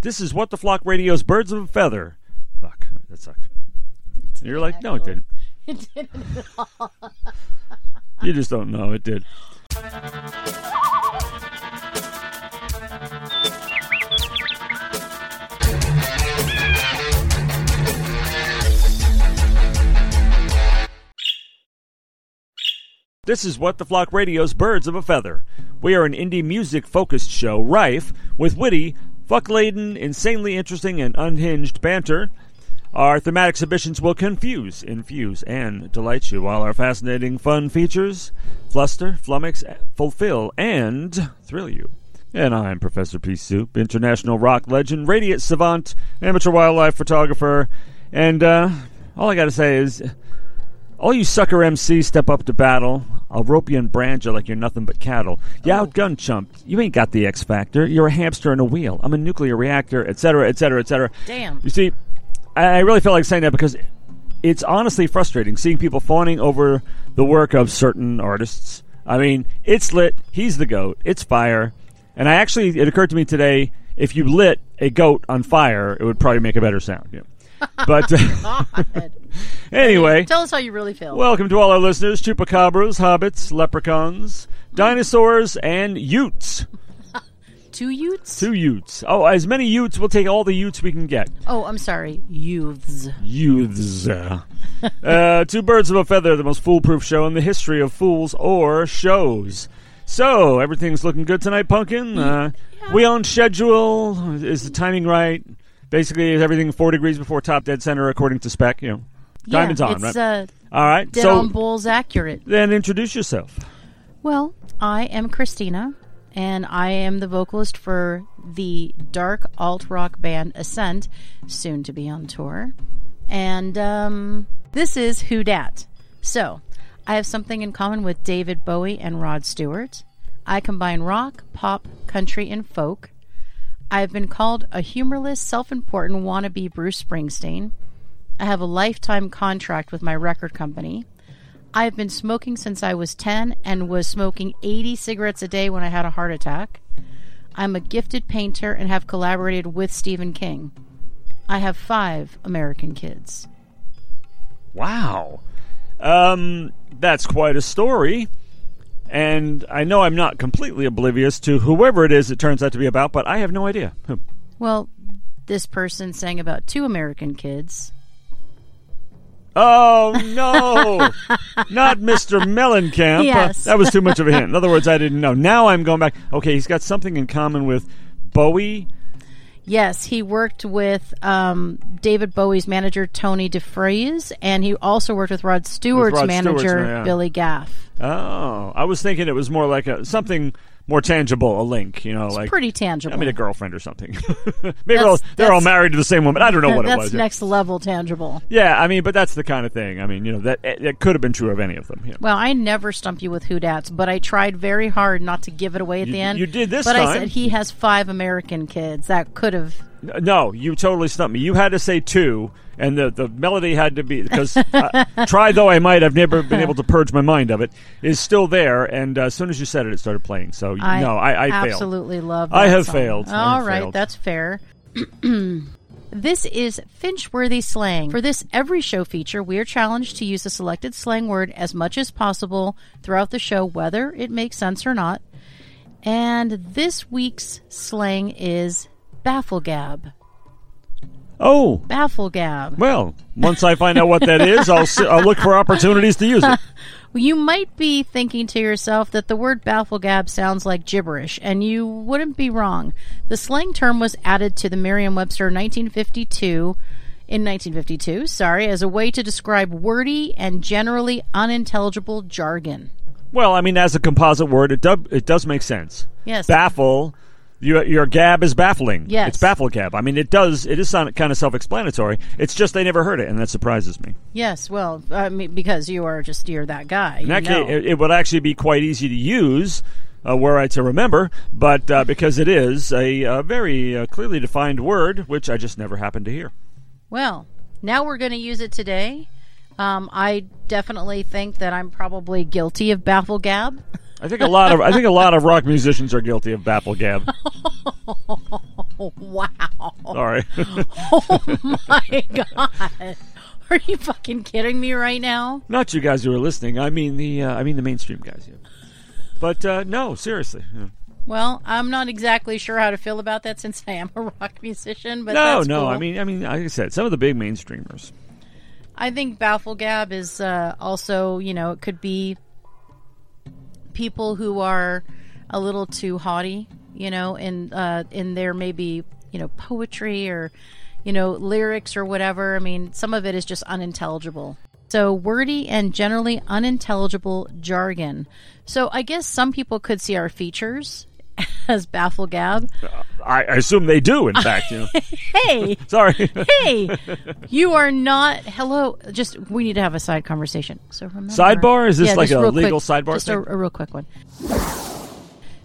This is What the Flock Radio's Birds of a Feather. Fuck, that sucked. You're like, no, it didn't. It didn't at all. You just don't know. It did. This is What the Flock Radio's Birds of a Feather. We are an indie music focused show rife with witty, fuck laden, insanely interesting, and unhinged banter. Our thematic submissions will confuse, infuse, and delight you, while our fascinating fun features fluster, flummox, fulfill, and thrill you. And I'm Professor P. Soup, international rock legend, radiant savant, amateur wildlife photographer, and uh, all I gotta say is, all you sucker MCs step up to battle. I'll rope you and brand you like you're nothing but cattle. You oh. outgun chump. You ain't got the X factor. You're a hamster in a wheel. I'm a nuclear reactor, etc., etc., etc. Damn. You see, I I really felt like saying that because it's honestly frustrating seeing people fawning over the work of certain artists. I mean, it's lit. He's the goat. It's fire. And I actually, it occurred to me today, if you lit a goat on fire, it would probably make a better sound. Yeah. But anyway, Tell us how you really feel. welcome to all our listeners: chupacabras, hobbits, leprechauns, dinosaurs, and Utes. Two Utes? Two Utes. Oh, as many Utes. We'll take all the Utes we can get. Oh, I'm sorry. Youths. Youths. uh, two birds of a feather, the most foolproof show in the history of fools or shows. So, everything's looking good tonight, Pumpkin. Uh, We on schedule. Is the timing right? Basically, everything four degrees before top dead center according to spec? You know, diamonds yeah, on, it's, right? uh, All right. dead so on bulls accurate. then introduce yourself. Well, I am Christina, and I am the vocalist for the dark alt rock band Ascent, soon to be on tour. And um, this is Who Dat. So, I have something in common with David Bowie and Rod Stewart. I combine rock, pop, country, and folk. I've been called a humorless, self important wannabe Bruce Springsteen. I have a lifetime contract with my record company. I've been smoking since I was 10 and was smoking 80 cigarettes a day when I had a heart attack. I'm a gifted painter and have collaborated with Stephen King. I have five American kids. Wow. Um, that's quite a story. And I know I'm not completely oblivious to whoever it is it turns out to be about, but I have no idea. Hmm. Well, this person sang about two American kids. Oh no, not Mr. Mellencamp. Uh, Yes. that was too much of a hint. In other words, I didn't know. Now I'm going back. Okay, he's got something in common with Bowie. Yes, he worked with um, David Bowie's manager, Tony DeFries, and he also worked with Rod Stewart's Rod manager, Stewart's, yeah. Billy Gaff. Oh, I was thinking it was more like a something more tangible, a link. You know, like Pretty tangible. I mean, a girlfriend or something. Maybe they're all, they're all married to the same woman. I don't know what it That's was. next level tangible. Yeah, I mean, but that's the kind of thing. I mean, you know, that it could have been true of any of them. You know. Well, I never stump you with who dats, but I tried very hard not to give it away at You- the end. you did this but I said he has five American kids. That could have. No, you totally stumped me. You had to say two, and the the melody had to be because uh, try though I might, I've never been able to purge my mind of it. Is still there, and uh, as soon as you said it, it started playing. So you- I no, I, I failed. absolutely love. I have song. failed. All have right, failed. that's fair. This is Finchworthy slang. For this every show feature, we are challenged to use a selected slang word as much as possible throughout the show, whether it makes sense or not. And this week's slang is bafflegab. Oh, Bafflegab. well, once I find out what that is, I'll si- I'll look for opportunities to use it. You might be thinking to yourself that the word bafflegab sounds like gibberish, and you wouldn't be wrong. The slang term was added to the Merriam-Webster 1952 in 1952, sorry, as a way to describe wordy and generally unintelligible jargon. Well, I mean, as a composite word, it does it does make sense. Yes. Baffle. Your, your gab is baffling. Yes. It's baffle gab. I mean, it does. It is sound, kind of self-explanatory. It's just they never heard it, and that surprises me. Yes, well, I mean, because you are just you're that guy. In that know. case, it, it would actually be quite easy to use, uh, were I to remember, but uh, because it is a, uh very uh, clearly defined word, which I just never happened to hear. Well, now we're going to use it today. Um, I definitely think that I'm probably guilty of bafflegab. I think a lot of I think a lot of rock musicians are guilty of baffle gab. Oh, wow. Sorry. Oh my god. Are you fucking kidding me right now? Not you guys who are listening. I mean the uh, I mean the mainstream guys. Yeah. But uh, no, seriously. yeah. Well, I'm not exactly sure how to feel about that since I am a rock musician, but No, that's no. cool. I mean, I mean, like I said, some of the big mainstreamers. I think Bafflegab is uh, also, you know, it could be people who are a little too haughty, you know, in uh, in their maybe you know poetry or you know lyrics or whatever. I mean, some of it is just unintelligible. So wordy and generally unintelligible jargon. So I guess some people could see our features as Bafflegab. Uh, I, I assume they do. In fact, you know. Hey, Sorry. hey, you are not. Hello, just we need to have a side conversation. So remember, Sidebar? Is this Yeah, like a legal quick, sidebar Just a, a real quick one.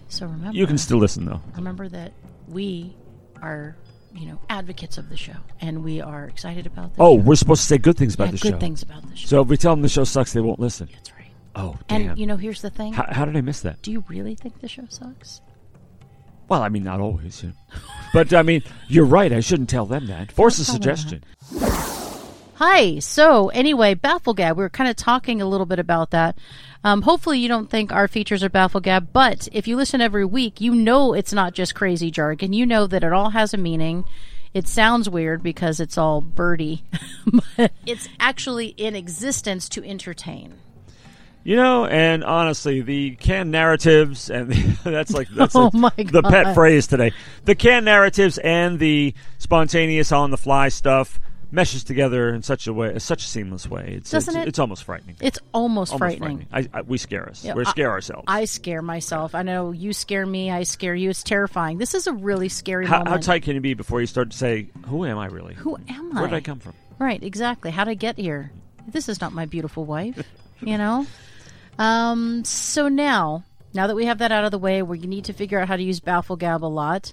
So remember, you can still listen though. remember that we are, you know, advocates of the show, and we are excited about the Oh, show. we're supposed to say good things about Yeah, the good show. Good things about the show. So if we tell them the show sucks, they won't listen. That's right. Oh, damn. And you know, here's the thing. how, how did I miss that? Do you really think the show sucks? Well, I mean, not always. Yeah. but I mean, you're right. I shouldn't tell them that. Force a Don't tell them suggestion. Hi. So anyway, Baffle Bafflegab. We were kind of talking a little bit about that. Um, hopefully, you don't think our features are Baffle Bafflegab, but if you listen every week, you know it's not just crazy jargon. You know that it all has a meaning. It sounds weird because it's all birdie, but it's actually in existence to entertain. You know, and honestly, the canned narratives and the, that's like that's Oh like the pet phrase today. The canned narratives and the spontaneous on the fly stuff meshes together in such a way, such a seamless way. It's Doesn't it's, it? it's almost frightening. It's almost, almost frightening. I, I, we scare us. Yeah, we scare ourselves. I scare myself. I know you scare me. I scare you. It's terrifying. This is a really scary how, moment. how tight can you be before you start to say, "Who am I really? Who am I? Where did I come from?" Right, exactly. How would I get here? This is not my beautiful wife, you know? Um, so now, now that we have that out of the way, we need to figure out how to use Bafflegab a lot,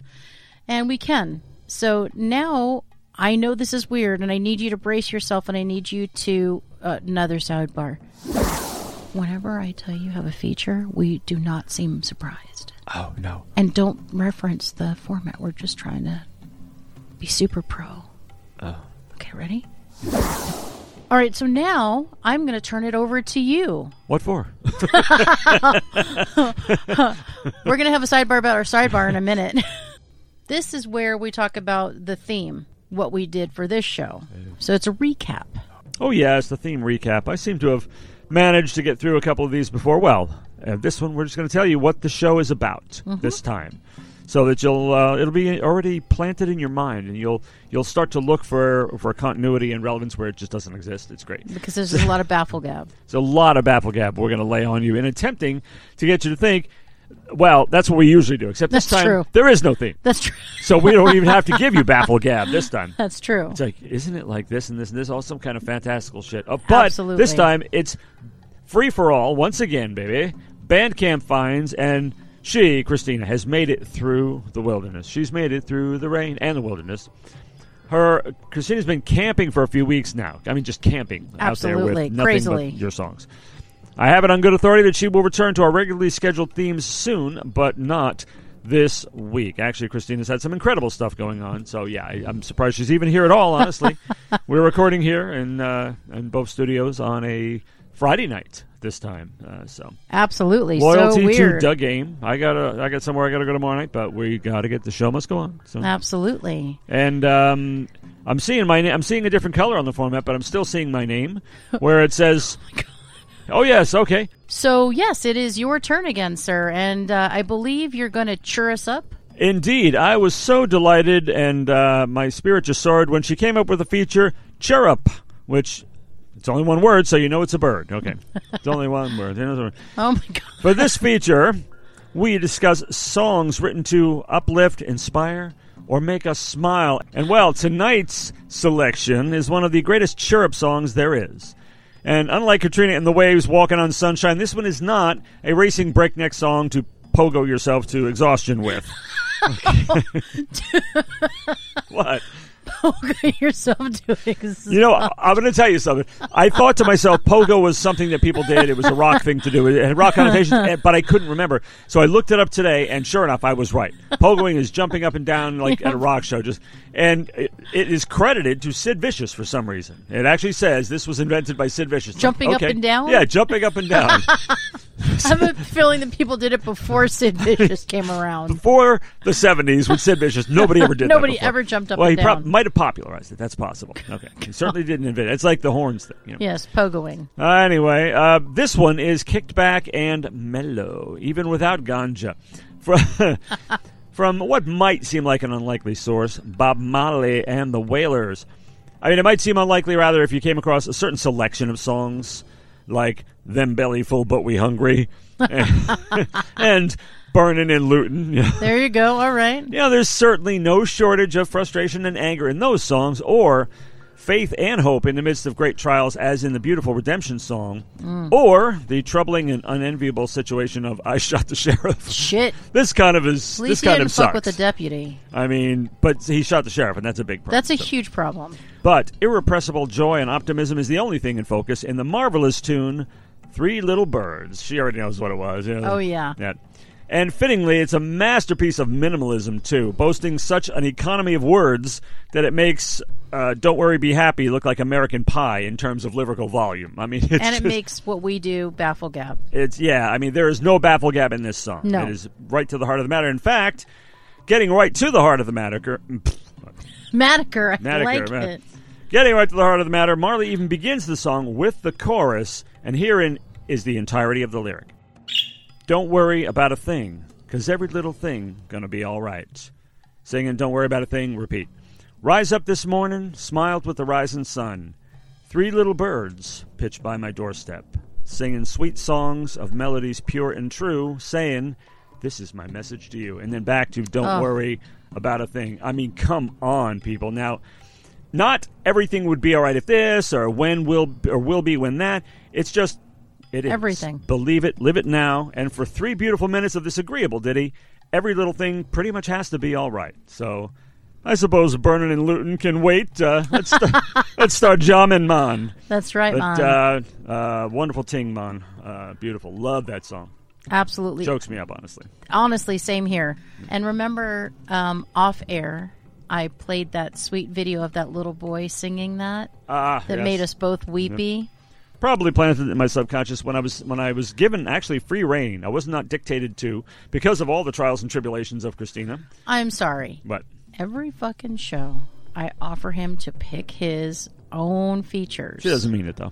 and we can. So now I know this is weird, and I need you to brace yourself, and I need you to uh, another sidebar. Whenever I tell you have a feature, we do not seem surprised, Oh no! and don't reference the format. We're just trying to be super pro. Oh. Okay, ready? All right, so now I'm going to turn it over to you. What for? We're going to have a sidebar about our sidebar in a minute. this is where we talk about the theme, what we did for this show. So it's a recap. Oh yes, the theme recap. I seem to have managed to get through a couple of these before. Well, uh, this one we're just going to tell you what the show is about this time, so that you'll uh, it'll be already planted in your mind, and you'll you'll start to look for for continuity and relevance where it just doesn't exist. It's great. Because there's a lot of baffle bafflegab. It's a lot of baffle bafflegab we're going to lay on you in attempting to get you to think. Well, that's what we usually do. Except this That's time true. there is no theme, That's true. so we don't even have to give you bafflegab this time. That's true. It's like, isn't it like this and this and this? All some kind of fantastical shit. Oh, but Absolutely. this time it's free for all once again, baby. Bandcamp finds and she, Christina, has made it through the wilderness. She's made it through the rain and the wilderness. Her Christina's been camping for a few weeks now. I mean, just camping out there Absolutely. with nothing Crazily. but your songs. I have it on good authority that she will return to our regularly scheduled themes soon, but not this week. Actually, Christina's had some incredible stuff going on, so yeah, I, I'm surprised she's even here at all. Honestly, we're recording here in uh, in both studios on a Friday night this time, uh, so Absolutely. loyalty so to weird. Doug Game. I gotta, I got somewhere I gotta go tomorrow night, but we gotta get the show must go on. So Absolutely. and um, I'm seeing my na- I'm seeing a different color on the format, but I'm still seeing my name where it says. Oh yes, okay. So, yes, it is your turn again, sir. And uh, I believe you're going to cheer us up. Indeed, I was so delighted, and uh, my spirit just soared when she came up with the feature "chirrup," which it's only one word, so you know it's a bird. Okay, it's only one word. You know word. Oh, my God. For this feature, we discuss songs written to uplift, inspire, or make us smile. And well, tonight's selection is one of the greatest chirrup songs there is. And unlike Katrina and the Waves Walking on Sunshine, this one is not a racing breakneck song to pogo yourself to exhaustion with. What? Pogo yourself doing. You know, I'm going to tell you something. I thought to myself, pogo was something that people did. It was a rock thing to do. It had rock connotations, eh, but I couldn't remember. So I looked it up today, and sure enough, I was right. Pogoing is jumping up and down like at a rock show, just and it, it is credited to Sid Vicious for some reason. It actually says this was invented by Sid Vicious. Jumping up Okay. and down? Yeah, jumping up and down. I have a feeling that people did it before Sid Vicious came around. Before the 70s with Sid Vicious, nobody ever did that Nobody ever jumped up well, he prob- might have popularized it. That's possible. Okay. He certainly didn't invent it. It's like the horns thing. You know? Yes, pogoing. Uh, anyway, uh, this one is kicked back and mellow, even without ganja. From, from what might seem like an unlikely source, Bob Marley and the Wailers. I mean, it might seem unlikely, rather, if you came across a certain selection of songs like "Them Belly Full But We Hungry" and, and "Burning and Looting." There you go. All right. Yeah, there's certainly no shortage of frustration and anger in those songs, or faith and hope in the midst of great trials, as in the beautiful redemption song, Mm. or the troubling and unenviable situation of "I shot the sheriff." Shit. This kind of is. At This least he kind didn't of fuck sucks. with the deputy. I mean, but he shot the sheriff, and that's a big problem. That's a so. huge problem. But irrepressible joy and optimism is the only thing in focus in the marvelous tune Three Little Birds. She already knows what it was. you know. Oh, yeah. Yeah. And fittingly, it's a masterpiece of minimalism, too, boasting such an economy of words that it makes uh, Don't Worry, Be Happy look like American Pie in terms of lyrical volume. I mean, it's And it just- makes what we do baffle gab. it's yeah. I mean, there is no baffle gab in this song. No. It is right to the heart of the matter. In fact, getting right to the heart of the matter. Madaker, I like it. Getting right to the heart of the matter, Marley even begins the song with the chorus, and herein is the entirety of the lyric. Don't worry about a thing, because every little thing gonna be all right. Singing, don't worry about a thing, repeat. Rise up this morning, smiled with the rising sun. Three little birds pitched by my doorstep, singing sweet songs of melodies pure and true, saying, This is my message to you. And then back to don't Oh. worry about a thing. I mean, come on, people. Now, not everything would be all right if this or when will or will be when that. It's just it is Everything. Believe it, live it now, and for three beautiful minutes of this agreeable ditty, every little thing pretty much has to be all right. So, I suppose Burnin' and Lootin' can wait. Uh, let's start, let's start jamming, man. That's right, But man. uh, uh, wonderful ting, man. Uh, beautiful. Love that song. Absolutely. Chokes me up, honestly. Honestly, same here. And remember, um, off air, I played that sweet video of that little boy singing that Ah, that yes. made us both weepy. probably planted in my subconscious when I was when I was given actually free reign. I was not dictated to because of all the trials and tribulations of Christina. I'm sorry. But Every fucking show, I offer him to pick his own features. she doesn't mean it though.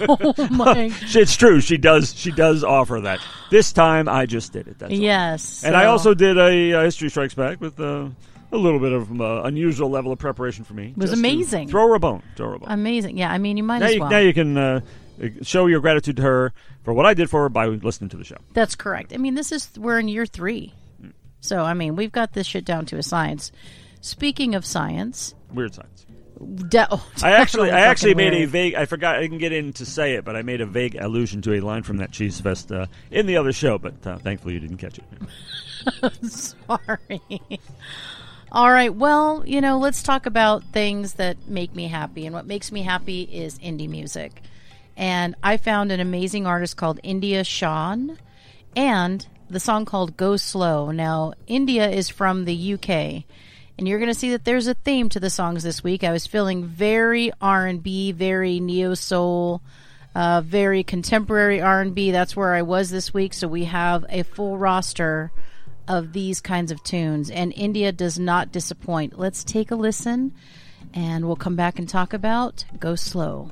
oh my. it's true. She does. She does offer that. This time I just did it. That's all. yes. And I also did a, uh History Strikes Back with uh, a little bit of uh, unusual level of preparation for me. It was amazing. Throw her a bone. Throw her a bone. amazing. Yeah, I mean, you might now, as you, well. now you can uh, show your gratitude to her for what I did for her by listening to the show. That's correct. I mean, this is we're in year three, so I mean, we've got this shit down to a science. Speaking of science, Weird science. de- oh, I actually, I actually made a vague. I forgot. I didn't get in to say it, but I made a vague allusion to a line from that Cheese Fest uh, in the other show. But uh, thankfully, you didn't catch it. Sorry. All right. Well, you know, let's talk about things that make me happy. And what makes me happy is indie music. And I found an amazing artist called India Shan and the song called Go Slow. Now, India is from the UK. And you're going to see that there's a theme to the songs this week. I was feeling very R&B, very neo soul, uh, very contemporary R&B. That's where I was this week. So we have a full roster of these kinds of tunes, and India does not disappoint. Let's take a listen, and we'll come back and talk about Go Slow.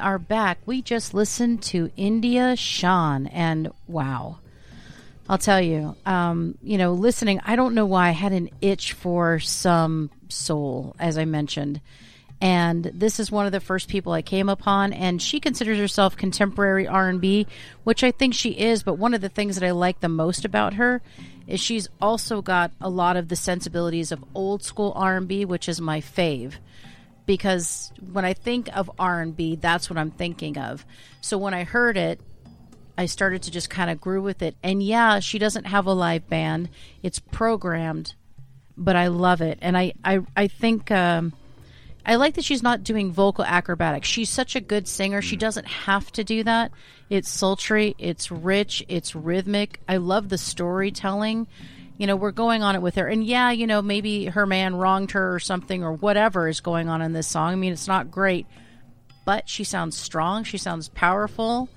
Are back. We just listened to India Shan, and wow. I'll tell you, um, you know, listening, I don't know why I had an itch for some soul, as I mentioned. And this is one of the first people I came upon, and she considers herself contemporary R&B, which I think she is. But one of the things that I like the most about her is she's also got a lot of the sensibilities of old school R&B, which is my fave because when I think of R&B, that's what I'm thinking of. So when I heard it, I started to just kind of grew with it. And yeah, she doesn't have a live band; it's programmed, but I love it. And I I I think um, I like that she's not doing vocal acrobatics. She's such a good singer; she doesn't have to do that. It's sultry, it's rich, it's rhythmic. I love the storytelling you know, we're going on it with her. And yeah, you know, maybe her man wronged her or something or whatever is going on in this song. I mean, it's not great, but she sounds strong. She sounds powerful,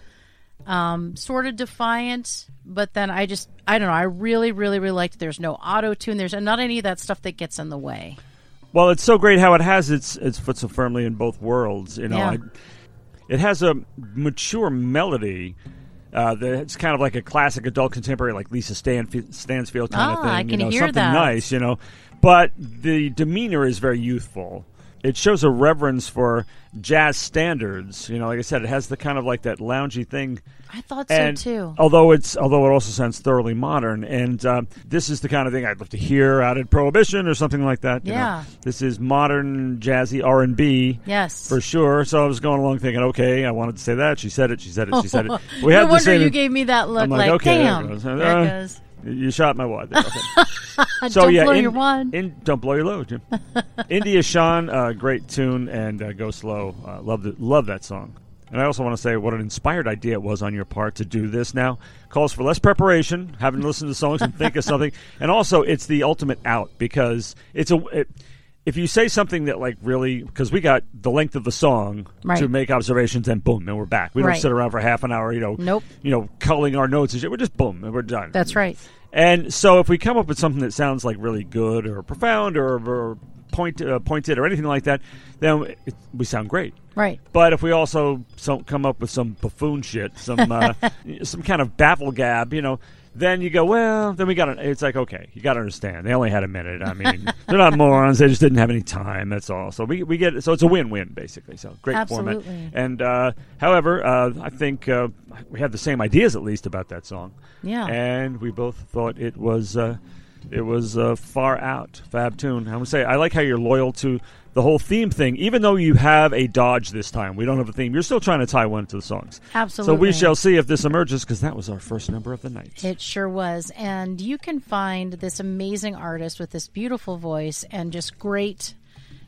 um, sort of defiant. But then I just, I don't know. I really, really, really liked. There's no auto tune. There's not any of that stuff that gets in the way. Well, it's so great how it has its its foot so firmly in both worlds. You know, Yeah. I, it has a mature melody. Uh, that it's kind of like a classic adult contemporary, like Lisa Stanf- Stansfield kind of Ah, thing. I you can know, hear something that. nice, you know. But the demeanor is very youthful. It shows a reverence for jazz standards. You know, like I said, it has the kind of like that loungy thing I thought so too. although it's although it also sounds thoroughly modern, and uh, this is the kind of thing I'd love to hear out at Prohibition or something like that. you know. Yeah. this is modern jazzy R and B Yes. for sure. So I was going along thinking, okay, I wanted to say that. She said it. She said it. She said it. We no had the wonder same. you gave me that look I'm like, like, okay, there damn. goes. There Uh, it goes. You shot my wad. There. Okay. so Don't yeah, blow in- your wad. in- don't blow your load, Jim. India Shan, uh, great tune, and uh, go slow. Uh, love the, love that song. And I also want to say what an inspired idea it was on your part to do this. Now calls for less preparation, having to listen to songs and think of something, and also it's the ultimate out because it's a. It, if you say something that like really because we got the length of the song Right. to make observations and boom and we're back we don't Right. sit around for half an hour you know Nope. you know culling our notes and shit we're just boom and we're done That's right. And so, if we come up with something that sounds like really good or profound or, or point, uh, pointed or anything like that, then it, we sound great. Right. But if we also some, come up with some buffoon shit, some uh, some kind of baffle gab, you know, then you go, well, then we got to. It's like, okay, you got to understand. They only had a minute. I mean, they're not morons. They just didn't have any time. That's all. So we we get. So it's a win-win basically. So great Absolutely. format. And uh, however, uh, I think uh, we have the same ideas at least about that song Yeah. and we both thought it was uh, it was uh, far out fab tune. I would say I like how you're loyal to the whole theme thing, even though you have a dodge this time. We don't have a theme. You're still trying to tie one to the songs. Absolutely. So we shall see if this emerges because that was our first number of the night. It sure was. And you can find this amazing artist with this beautiful voice and just great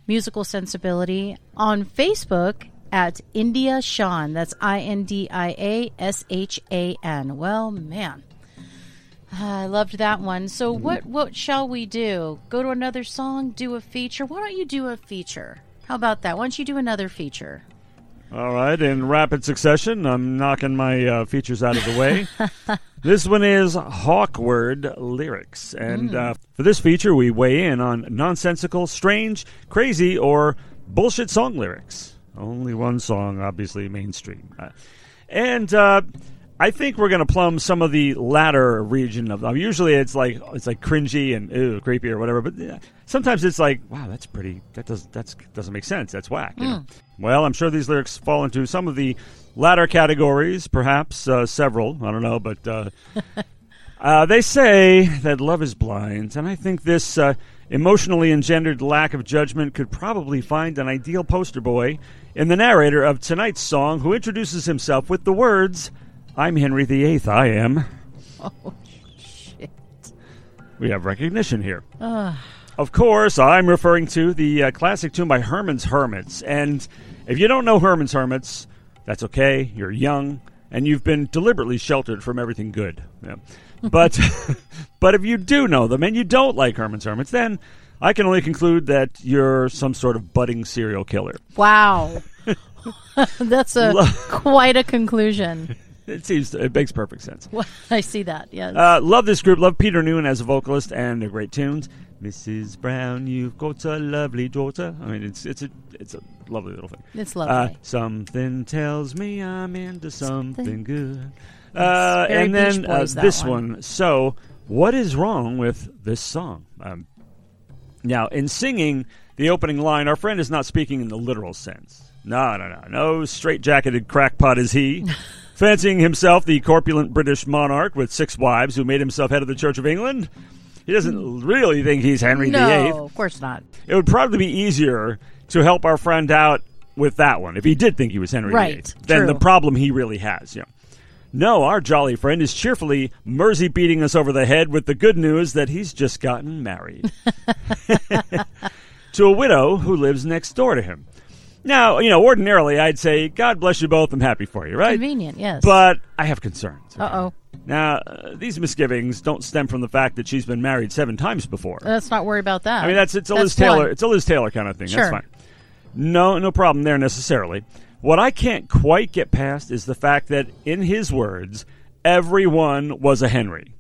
musical sensibility on Facebook at India Shan. That's I N D I A S H A N. Well, man. I loved that one. So what what shall we do? Go to another song, do a feature. Why don't you do a feature? How about that? Why don't you do another feature? All right, in rapid succession, I'm knocking my uh, features out of the way. this one is Hawkward lyrics, and uh, for this feature, we weigh in on nonsensical, strange, crazy, or bullshit song lyrics. Only one song, obviously mainstream, uh, and uh, I think we're going to plumb some of the latter region of them. Usually, it's like it's like cringy and ew, creepy or whatever, but yeah, sometimes it's like, wow, that's pretty. That does that's doesn't make sense. That's whack. Know? Well, I'm sure these lyrics fall into some of the latter categories, perhaps uh, several. I don't know, but uh, uh, they say that love is blind, and I think this uh, emotionally engendered lack of judgment could probably find an ideal poster boy in the narrator of tonight's song, who introduces himself with the words, "I'm Henry VIII. I am." Oh, shit. We have recognition here. Of course, I'm referring to the uh, classic tune by Herman's Hermits. And if you don't know Herman's Hermits, that's okay. You're young, and you've been deliberately sheltered from everything good. Yeah. But, but if you do know them and you don't like Herman's Hermits, then I can only conclude that you're some sort of budding serial killer. Wow. That's a quite a conclusion. It seems it makes perfect sense. I see that. Yes. Uh, love this group. Love Peter Noone as a vocalist and their great tunes. Mrs. Brown, you've got a lovely daughter. I mean, it's it's a it's a lovely little thing. It's Uh, lovely. something tells me I'm into something, Something. good. Uh, and then uh, Boys, that this one. one. So, what is wrong with this song? Um, now, in singing the opening line, our friend is not speaking in the literal sense. No, no, no. No straight-jacketed crackpot is he. Fancying himself the corpulent British monarch with six wives who made himself head of the Church of England. He doesn't really think he's Henry no, VIII of course not. it would probably be easier to help our friend out with that one if he did think he was Henry Right, VIII than true. the problem he really has. Yeah. No, our jolly friend is cheerfully Mersey beating us over the head with the good news that he's just gotten married to a widow who lives next door to him. Now, you know, ordinarily I'd say, God bless you both, I'm happy for you, right? Convenient, yes. But I have concerns. uh oh, Now, uh, these misgivings don't stem from the fact that she's been married seven times before. let's not worry about that. I mean, that's it's a That's Liz Taylor. one. It's a Liz Taylor kind of thing. Sure. That's fine. No, no problem there necessarily. What I can't quite get past is the fact that, in his words, everyone was a Henry.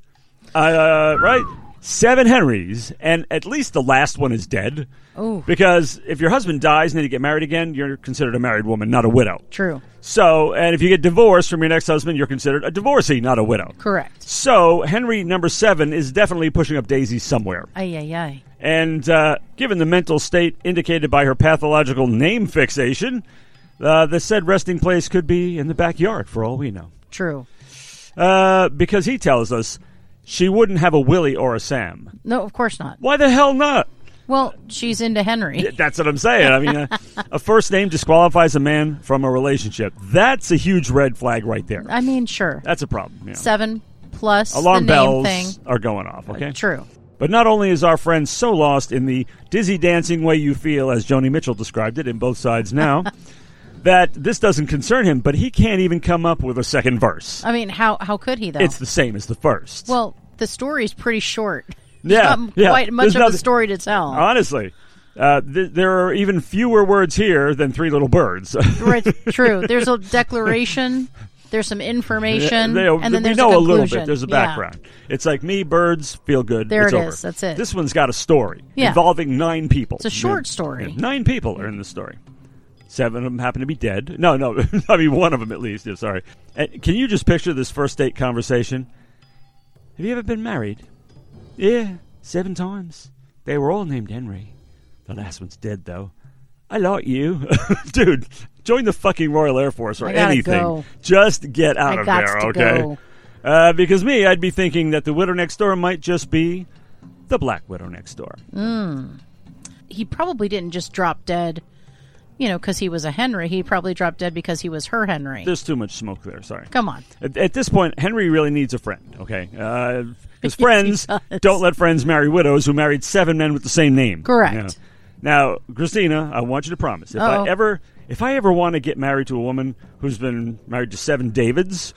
Uh, right? Seven Henrys, and at least the last one is dead. Ooh. Because if your husband dies and then you get married again, you're considered a married woman, not a widow. True. So, and if you get divorced from your next husband, you're considered a divorcee, not a widow. Correct. So, Henry number seven is definitely pushing up daisies somewhere. Ay, ay, ay. And uh, given the mental state indicated by her pathological name fixation, uh, the said resting place could be in the backyard for all we know. True. Uh, because he tells us she wouldn't have a Willie or a Sam. No, of course not. Why the hell not? Well, she's into Henry. That's what I'm saying. I mean, uh, a first name disqualifies a man from a relationship. That's a huge red flag right there. I mean, sure. That's a problem. know. Seven plus Alarm bells thing. are going off, okay? True. But not only is our friend so lost in the dizzy dancing way you feel, as Joni Mitchell described it in Both Sides Now, that this doesn't concern him, but he can't even come up with a second verse. I mean, how how could he though? It's the same as the first. well, the story's pretty short. Yeah, yeah. quite much There's of nothing- a story to tell. honestly, uh, th- there are even fewer words here than Three Little Birds. right, true. There's a declaration. There's some information, They- and then we there's know a, a, little bit. There's a Yeah. background. It's like me, birds, feel good. There it's it over. is. That's it. This one's got a story Yeah. involving nine people. It's a short story. Yeah, nine people are in the story. Seven of them happen to be dead. No, no, I mean one of them at least. Yeah, sorry. And can you just picture this first date conversation? Have you ever been married? Yeah, seven times. They were all named Henry. The last one's dead though. I like you, dude. Join the fucking Royal Air Force or anything. go. Just get out I of there, okay? Uh, because me, I'd be thinking that the widow next door might just be the black widow next door. He probably didn't just drop dead, you know, because he was a Henry. He probably dropped dead because he was her Henry. There's too much smoke there. Sorry. Come on. At, at this point, Henry really needs a friend. Okay, because friends don't let friends marry widows who married seven men with the same name. Correct. You know? Now, Christina, I want you to promise if Uh-oh. I ever if I ever want to get married to a woman who's been married to seven Davids,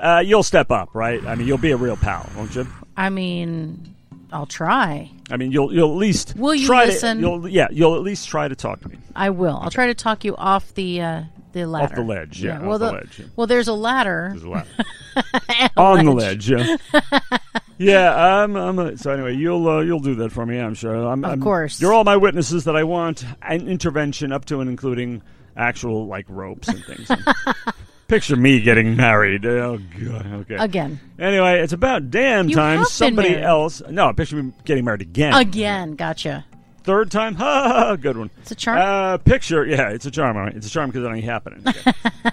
uh, you'll step up, right? I mean, you'll be a real pal, won't you? I mean, I'll try. I mean, you'll you'll at least Will you try listen? To, you'll, yeah, you'll at least try to talk to me. I will. I'll try to talk you off the uh, the ladder. Off the ledge, yeah, well, off the ledge, yeah. well, there's a ladder. There's a lot. on the ledge. Yeah, yeah. I'm, I'm a, so anyway, you'll uh, you'll do that for me. I'm sure. I'm, Of I'm- course. you're all my witnesses that I want an intervention up to and including actual like ropes and things. Picture me getting married. Oh god. Okay. Again. Anyway, it's about damn You time have been somebody married. else. No, picture me getting married again. Again. Gotcha. Third time. Ha, ha, ha, good one. It's a charm. Uh, picture. Yeah, it's a charm. All right. It's a charm because it ain't happening. Okay.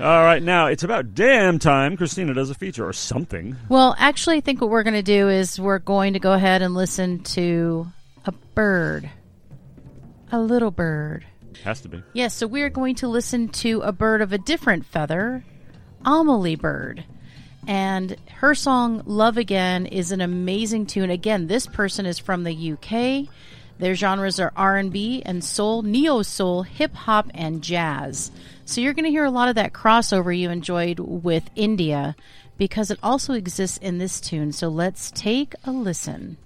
all right. Now it's about damn time Christina does a feature or something. Well, actually, I think what we're going to do is we're going to go ahead and listen to a bird. A little bird. Has to be. Yes, so we're going to listen to a bird of a different feather, Amelie Bird. And her song Love Again is an amazing tune. Again, this person is from the UK. Their genres are R&B and soul, neo soul, hip hop and jazz. So you're going to hear a lot of that crossover you enjoyed with India because it also exists in this tune. So let's take a listen.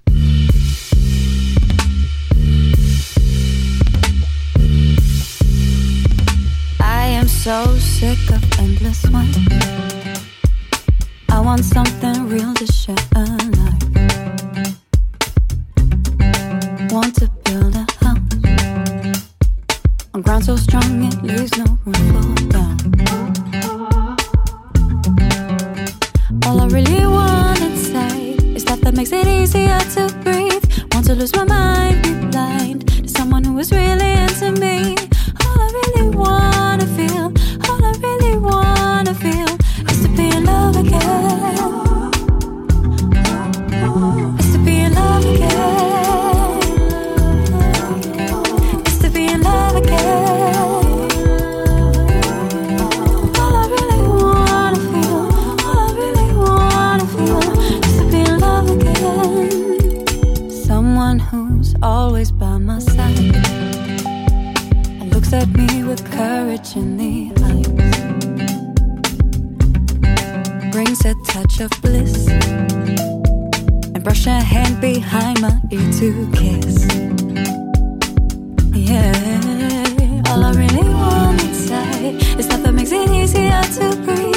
So sick of endless ones. I want something real to share alive. Want to build a house on ground so strong it leaves no room for doubt. All I really want inside is stuff that makes it easier to breathe. Want to lose my mind, be blind to someone who is really into me. Touch of bliss and brush a hand behind my ear to kiss. Yeah, all I really want inside is stuff that makes it easier to breathe.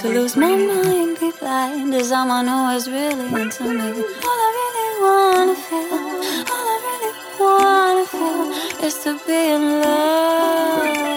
To lose my mind, be blind to someone who is really into me. All I really wanna feel, all I really wanna feel is to be in love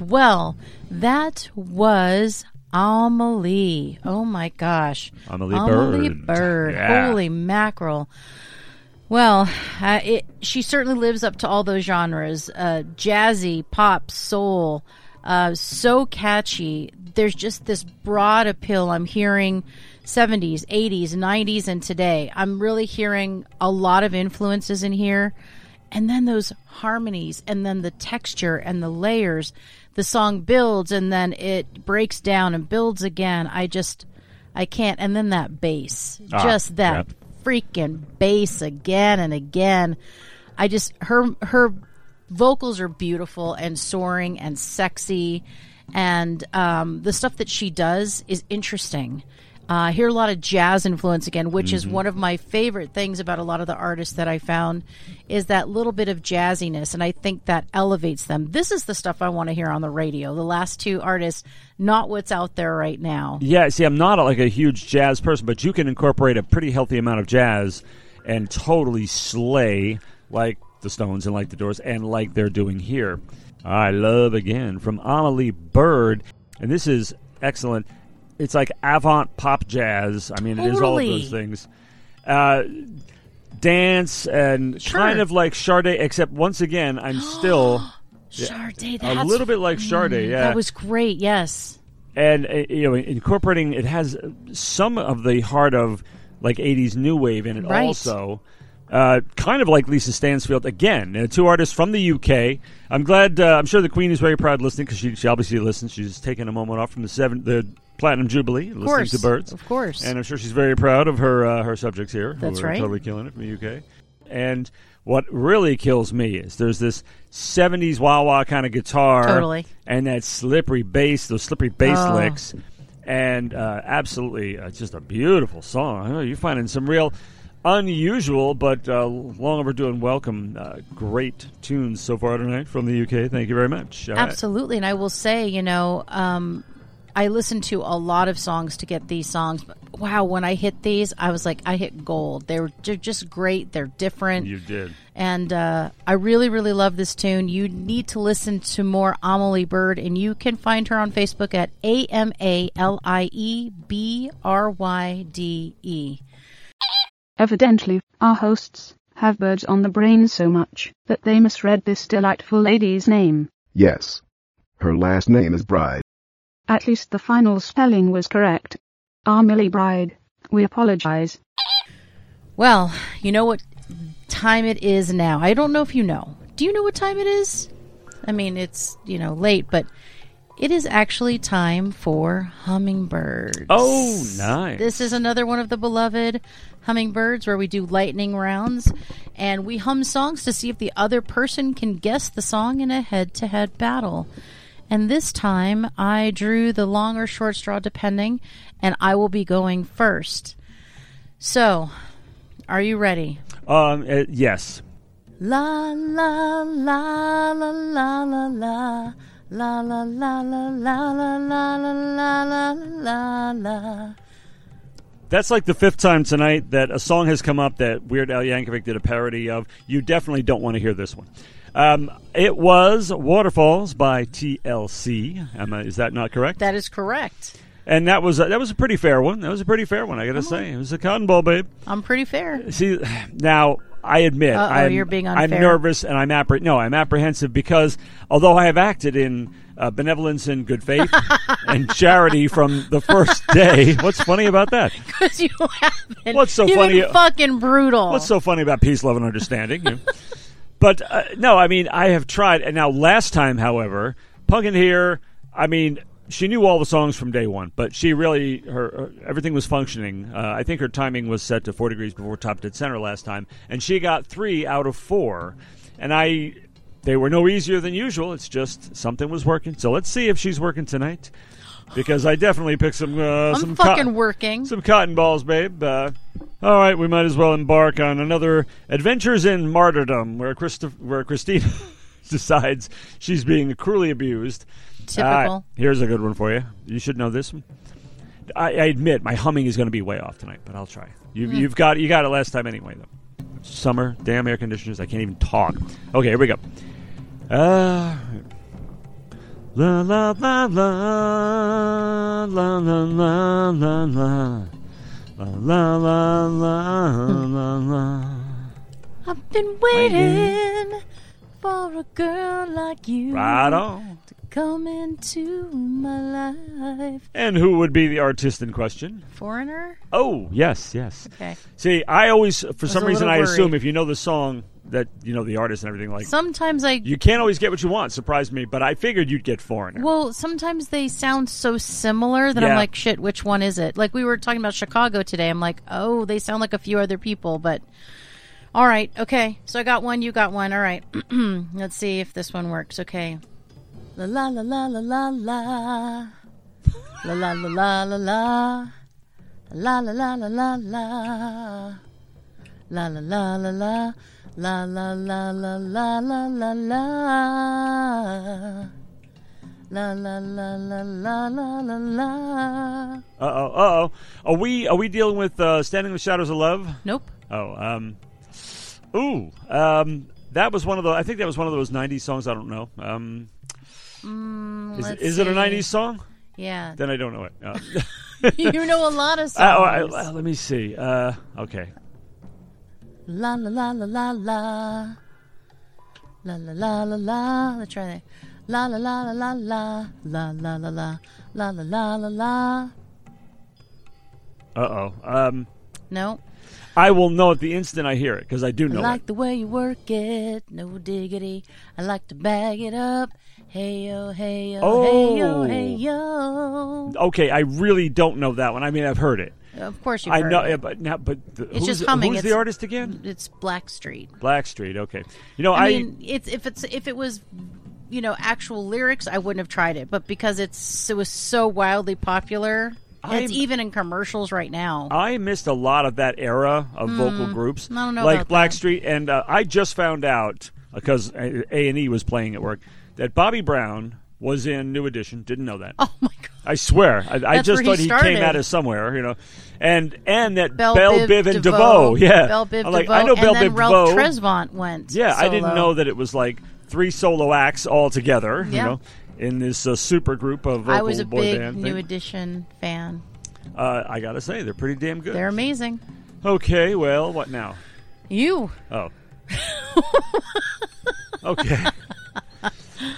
right. Well, that was Amelie. Oh my gosh. Amelie Amelie Bird. Bird. Yeah. Holy mackerel. Well, uh, it, she certainly lives up to all those genres uh, jazzy, pop, soul, uh, so catchy. There's just this broad appeal. I'm hearing 70s, 80s, 90s, and today. I'm really hearing a lot of influences in here. And then those harmonies, and then the texture and the layers. The song builds and then it breaks down and builds again. I just, I can't. And then that bass, Ah, just that yep. freaking bass again and again. I just her her vocals are beautiful and soaring and sexy, and um, the stuff that she does is interesting. Uh, I hear a lot of jazz influence again, which is one of my favorite things about a lot of the artists that I found is that little bit of jazziness, and I think that elevates them. This is the stuff I want to hear on the radio. The last two artists, not what's out there right now. Yeah, see, I'm not like a huge jazz person, but you can incorporate a pretty healthy amount of jazz and totally slay like the Stones and like the Doors and like they're doing here. I love again from Amelie Bird, and this is excellent. It's like avant pop jazz. I mean, it is all of those things. Uh, dance and Sure. kind of like Sade, except once again, I'm still Sade, a little bit like Sade. Yeah, that was great. Yes. and uh, you know incorporating it has some of the heart of like 80s new wave in it Right. also uh, kind of like Lisa Stansfield again uh, two artists from the UK I'm glad uh, I'm sure the Queen is very proud listening because she, she obviously listens she's taken a moment off from the seven the Platinum Jubilee listening course. to Birds Of course. and I'm sure she's very proud of her uh, her subjects here who That's are right. totally killing it from the UK and what really kills me is there's this 70s wah wah kind of guitar Totally. and that slippery bass, those slippery bass Oh. licks, and uh, absolutely uh, just a beautiful song. Know you're finding some real unusual but uh, long overdue and welcome. Uh, great tunes so far tonight from the UK. Thank you very much. All right. Absolutely. And I will say, you know, um, I listened to a lot of songs to get these songs. But wow, when I hit these, I was like, I hit gold. They were they're just great. They're different. You did. and uh, I really, really love this tune. You need to listen to more Amalie Bird, and you can find her on Facebook at A M A L I E B R Y D E. Evidently, our hosts have birds on the brain so much that they misread this delightful lady's name. Yes. Her last name is Bride. At least the final spelling was correct. Amalie Bryde, we apologize. Well, you know what time it is now. I don't know if you know. Do you know what time it is? I mean, it's, you know, late, but it is actually time for hummingbirds. Oh, nice. This is another one of the beloved hummingbirds where we do lightning rounds and we hum songs to see if the other person can guess the song in a head to head battle. And this time I drew the long or short straw depending, and I will be going first. So, are you ready? Um, uh, yes. La la la la la la la la la la la la la la la la la la la. That's like the fifth time tonight that a song has come up that Weird Al Yankovic did a parody of. You definitely don't want to hear this one. Um, it was Waterfalls by TLC. Emma, is that not correct? That is correct. And that was a, that was a pretty fair one. That was a pretty fair one. I got to say, it was a cotton ball, babe. I'm pretty fair. See, now I admit Uh-oh, I'm, you're being unfair. I'm nervous and I'm appreh- no, I'm apprehensive because although I have acted in uh, benevolence and good faith and charity from the first day, what's funny about that? Because you haven't. What's so You've funny- Been fucking brutal. What's so funny about peace, love, and understanding? You know? but uh, no, I mean I have tried, and now last time, however, Pumpkin here. I mean, she knew all the songs from day one, but she really her, her everything was functioning. Uh, I think her timing was set to four degrees before top dead center last time, and she got three out of four, and I. They were no easier than usual. It's just something was working. So let's see if she's working tonight, because I definitely picked some uh, I'm some fucking co- working. some cotton balls, babe. Uh, all right, we might as well embark on another adventures in martyrdom, where Christo- where Christine decides she's being cruelly abused. Typical. Right, here's a good one for you. You should know this one. I, I admit my humming is going to be way off tonight, but I'll try. You, You've got you got it last time anyway, though. Summer, damn air conditioners. I can't even talk. Okay, here we go. Uh, la la la la la la la la la. La la la la la. I've been waiting for a girl like you Right on. to come into my life. And who would be the artist in question? Foreigner? Oh, yes, yes. Okay. See, I always, for some reason, I assume if you know the song, that you know the artist and everything. Like, Sometimes I. you can't always get what you want. Surprised me, but I figured you'd get foreigner. Well, sometimes they sound so similar that Yeah. I'm like, shit, which one is it? Like we were talking about Chicago today. I'm like, oh, they sound like a few other people, but all right, okay. So I got one, you got one. All right, let's see if this one works. Okay, la la la la la la la la la la la la la la la la la la la La la la la La la la la la la la la. La la la la la la la la. Uh oh, uh oh. Are we are we dealing with uh, Standing in the Shadows of Love? Nope. Oh, um, ooh, um, that was one of the. I think that was one of those '90s songs. I don't know. Um, Mm, is, it, is it a '90s song? Yeah. Then I don't know it. Uh, you know a lot of songs. Uh, oh, I, uh, let me see. okay. La la la la la la. La la la la la. Let's try that. La la la la la la. La la la la. La la la la la. Uh oh. Um, No. I will know at the instant I hear it because I do know I like it. the way you work it. No diggity. I like to bag it up. Hey yo, hey yo, hey yo, Oh. hey yo. Okay, I really don't know that one. I mean, I've heard it. Of course you I know, yeah, but now, but the, It's who's, just humming. Who's the artist again? It's Blackstreet. Blackstreet. Okay. You know, I, I, mean, it's if it's if it was, you know, actual lyrics, I wouldn't have tried it. But because it's it was so wildly popular, It's I'm- even in commercials right now. I missed a lot of that era of vocal groups, I don't know like. Blackstreet, and uh, I just found out because A and E was playing at work that Bobby Brown was in New Edition. Didn't know that. oh my god. I swear, I, I just where he thought he, came out of somewhere, you know, and and that Bell, Bell, Biv, Biv, and DeVoe. DeVoe, yeah. Bell Biv I'm like, DeVoe, I know and then Biv Ralph DeVoe. Tresvant went. Yeah, I didn't know that it was like three solo acts all together. You know, in this uh, super group of vocal I was a boy big band New thing. Edition fan. Uh, I gotta say, they're pretty damn good. They're amazing. okay, well, what now? You. Oh. okay.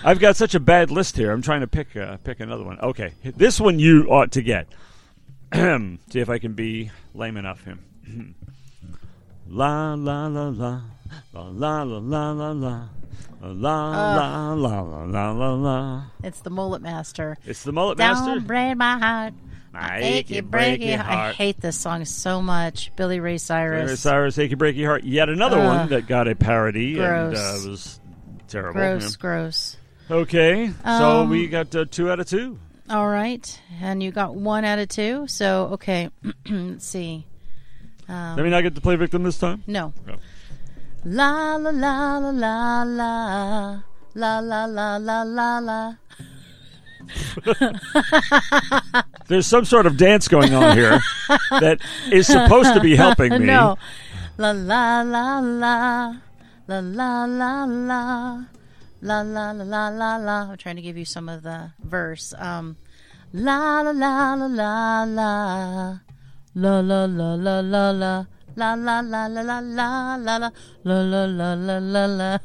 I've got such a bad list here. I'm trying to pick uh, pick another one. Okay, this one you ought to get. See if I can be lame enough. Him. la la la la la la la la la la. La la la la la la la. It's the Mullet Master. It's the mullet master. Don't break my heart. My achy, breaky heart. I hate this song so much. Billy Ray Cyrus. Barry Cyrus, Achy Breaky Heart. Yet another Ugh. one that got a parody and Gross. uh, was terrible. Gross, Yeah. gross. Okay, so Um, we got uh, two out of two. All right. And you got one out of two. So, okay. Let's see. Let me not get to play victim this time. No. No. La la la la la la. La la la la la la. There's some sort of dance going on here that is supposed to be helping me. No. La la la la. La la la la. La la la la la la. I'm trying to give you some of the verse. Um La la la la la la. La la la la la la. La la la la la la la la la la la la la la.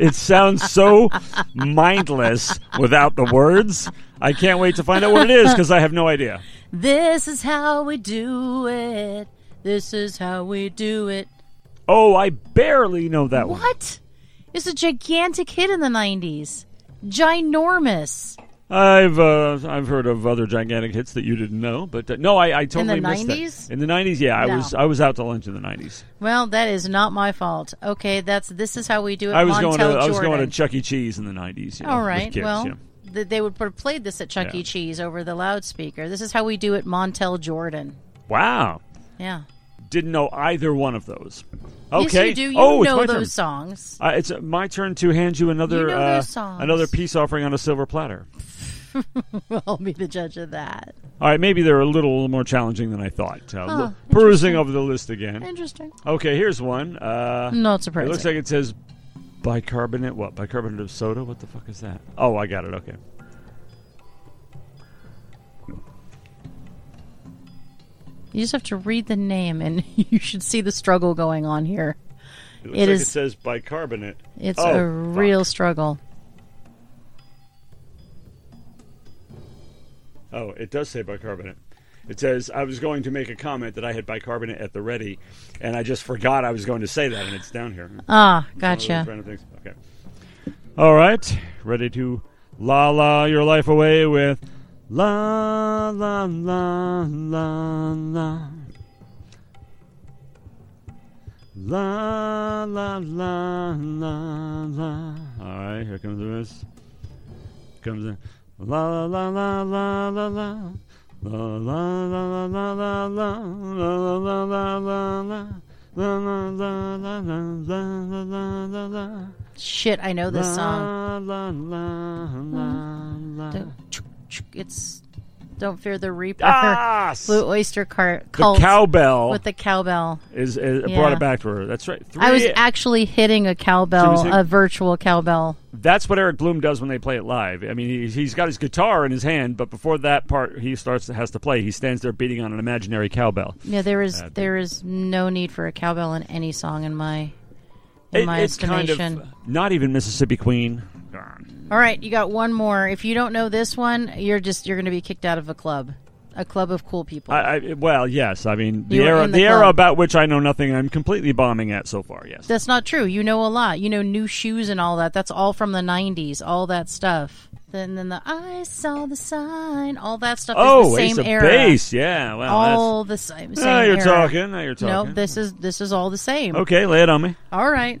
It sounds so mindless without the words. I can't wait to find out what it is because I have no idea. This is how we do it. This is how we do it. Oh, I barely know that one. What? It's a gigantic hit in the 90s. Ginormous. I've uh, I've heard of other gigantic hits that you didn't know, but uh, no, I, I totally missed 90s? that. In the '90s, yeah, I was I was out to lunch in the '90s. Well, that is not my fault. Okay, that's this is how we do it. I was Montel going to I was going to Chuck E. Cheese in the '90s. You know, All right. kids, well, you know. they would have played this at Chuck Yeah. E. Cheese over the loudspeaker. This is how we do it. Montel Jordan. wow, Yeah. Didn't know either one of those. Yes, Okay. you do. You oh, it's know my those turn. songs. Uh, it's uh, my turn to hand you another You know uh, another peace offering on a silver platter. I'll be the judge of that. All right, maybe they're a little more challenging than I thought. Uh, Oh, perusing over the list again. Interesting. Okay, here's one. Uh, Not surprising. it looks like it says bicarbonate. What? Bicarbonate of soda? What the fuck is that? Oh, I got it. Okay. You just have to read the name, and you should see the struggle going on here. It looks It like is- it says bicarbonate. It's Oh, a fuck. real struggle. Oh, it does say bicarbonate. It says I was going to make a comment that I had bicarbonate at the ready, and I just forgot I was going to say that, and it's down here. Ah, One of those gotcha. Okay. All right, ready to la la your life away with la la la la la. La la la la la. All right, here comes the verse. Comes in. La la la la la la la. La la la la la la la. La la la la la la. La la la la la la la la la. Shit, I know this song. La la la la. Don't- It's Don't Fear the Reaper. Ah, Blue Oyster Cult the cowbell with the cowbell. is, is brought it back to her. That's right. Three, I was actually hitting a cowbell, hitting- a virtual cowbell. that's what Eric Bloom does when they play it live. I mean, he's, he's got his guitar in his hand, but before that part he starts has to play, he stands there beating on an imaginary cowbell. Yeah, there is Uh, there is no need for a cowbell in any song in my in It- my it's kind estimation. of not even Mississippi Queen. All right, you got one more. If you don't know this one, you're just you're going to be kicked out of a club, a club of cool people. I, I, well, yes. I mean, the You were era, in the, the era club. about which I know nothing. I'm completely bombing at so far. Yes. That's not true. You know a lot. You know new shoes and all that. That's all from the '90s. All that stuff. Then, then the I saw the sign. All that stuff oh, is the oh, same Ace of era. Base. Yeah. Well, all the same. same now you're era. talking. Now you're talking. No, this is this is all the same. Okay, lay it on me. All right.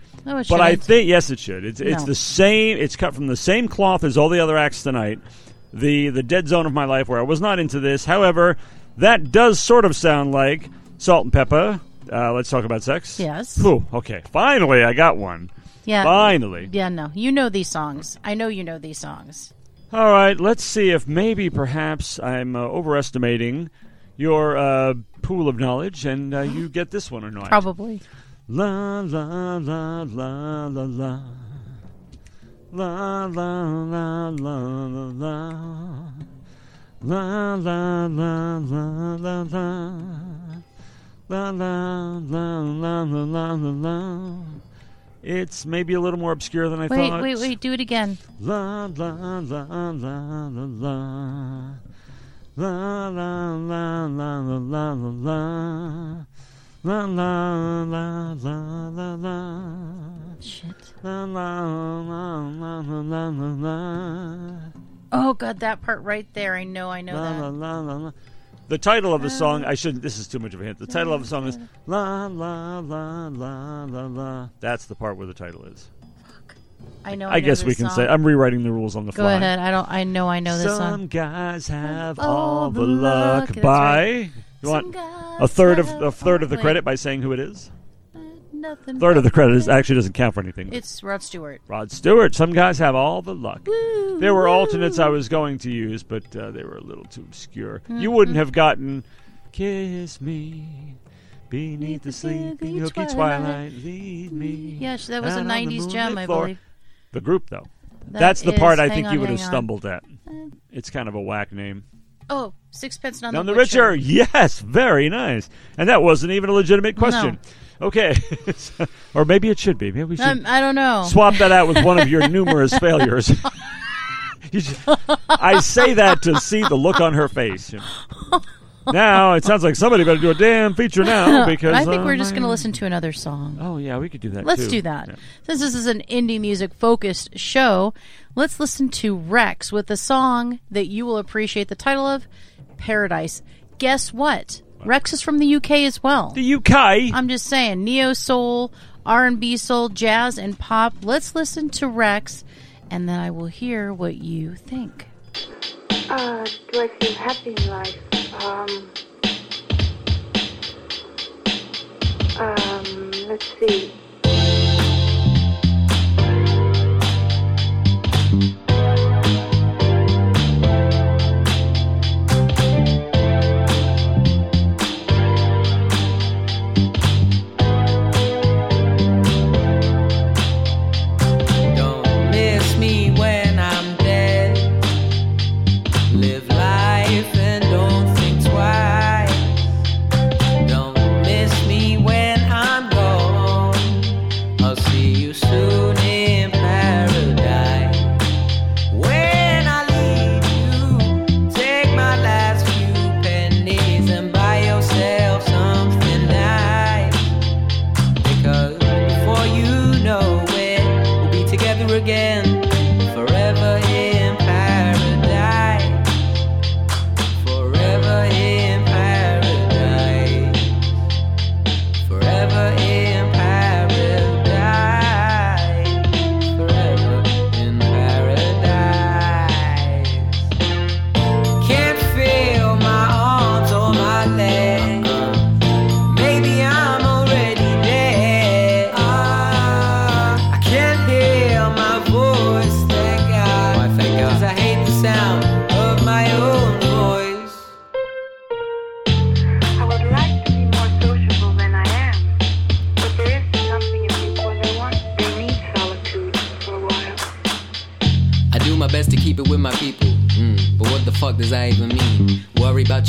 But I shouldn't. think yes, it should. It's it's No. the same. It's cut from the same cloth as all the other acts tonight. The the dead zone of my life where I was not into this. However, that does sort of sound like Salt and Pepa. Uh, let's talk about sex. Yes. Whew, okay. Finally, I got one. Yeah. Finally. Yeah, no. You know these songs. I know you know these songs. All right. Let's see if maybe perhaps I'm uh, overestimating your uh, pool of knowledge, and uh, you get this one or not. Probably. La la la la la la. La la la la la la. La la la la la la. La la la la la la la la. It's maybe a little more obscure than I Wait, thought. Wait, wait, wait. Do it again. La la la la la la. La la la la la la la la. La la la la la la. Shit. La la la la la la la la. Oh god, that part right there. I know. I know La la that. la la la. The title of the song, I shouldn't, this is too much of a hint. The title of the song is La La La La La La. That's the part where the title is. Fuck. I know. I, know guess we can song. say, I'm rewriting the rules on the Go fly. ahead. I don't. I know. I know this Some song. guys have All all the luck. luck, that's by right. You want a third of have a third of the credit by saying who it is. Nothing. Third of the credit is actually doesn't count for anything. It's Rod Stewart. Rod Stewart. Some guys have all the luck. Woo, There were woo. alternates I was going to use, but uh, they were a little too obscure. Mm-hmm. You wouldn't have gotten "Kiss Me." Beneath the sleeping sleepy hooky twilight. twilight, lead me. Yes, that was a the '90s gem, moonlit I floor. believe. The group, though. That That's the is- part I think on, you would have on. stumbled at. It's kind of a whack name. Oh, Sixpence None, None the the richer. Yes, very nice. And that wasn't even a legitimate question. Okay. or maybe it should be. Maybe we should Um, I don't know. swap that out with one of your numerous failures. Should- I say that to see the look on her face. Now it sounds like somebody better do a damn feature now because I think uh, we're just going to listen to another song. Oh yeah, we could do that. Let's too. do that. Yeah. Since this is an indie music focused show, let's listen to Rex with a song that you will appreciate the title of Paradise. Guess what? Rex is from the UK as well. The UK. I'm just saying, neo soul, R&B soul, jazz and pop. Let's listen to Rex and then I will hear what you think. Uh, do I seem happy in life? Um, um, let's see. Mm-hmm.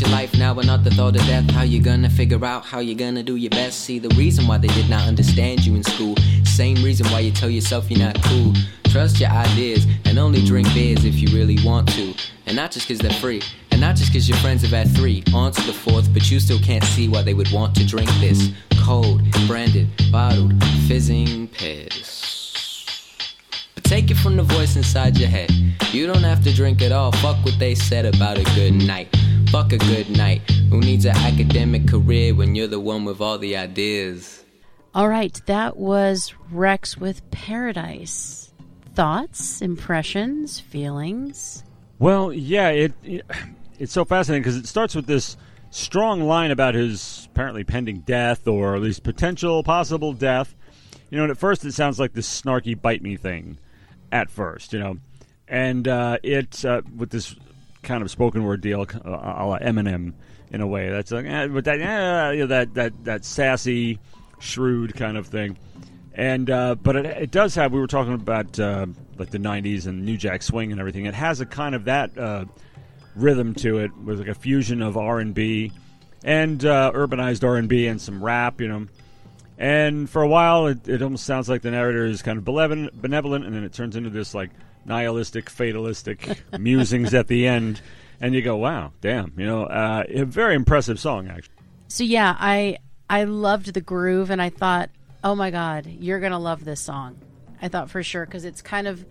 Your life now and not the thought of death. How you gonna figure out how you gonna do your best? See, the reason why they did not understand you in school. Same reason why you tell yourself you're not cool. Trust your ideas and only drink beers if you really want to. And not just 'cause they're free. And not just 'cause your friends have had three. On to the fourth, but you still can't see why they would want to drink this. Cold, branded, bottled, fizzing piss. But take it from the voice inside your head. You don't have to drink at all. Fuck what they said about a good night. Fuck a good night. Who needs an academic career when you're the one with all the ideas? All right, that was Rex with Paradise. Thoughts, impressions, feelings? Well, yeah, it, it it's so fascinating because it starts with this strong line about his apparently pending death or at least potential possible death. You know, and at first it sounds like this snarky bite me thing. At first, you know, and uh, it uh, with this kind of spoken word deal, uh, a la Eminem in a way. That's like, eh, but that, eh, you know, that that that sassy, shrewd kind of thing. And uh, but it, it does have. We were talking about uh, like the '90s and New Jack Swing and everything. It has a kind of that uh, rhythm to it, with like a fusion of R and B and uh, urbanized R and B and some rap. You know. And for a while, it, it almost sounds like the narrator is kind of benevolent, benevolent, and then it turns into this like nihilistic, fatalistic musings at the end. And you go, "Wow, damn!" You know, uh, a very impressive song, actually. So yeah, I I loved the groove, and I thought, oh my god, you're gonna love this song. I thought for sure because it's kind of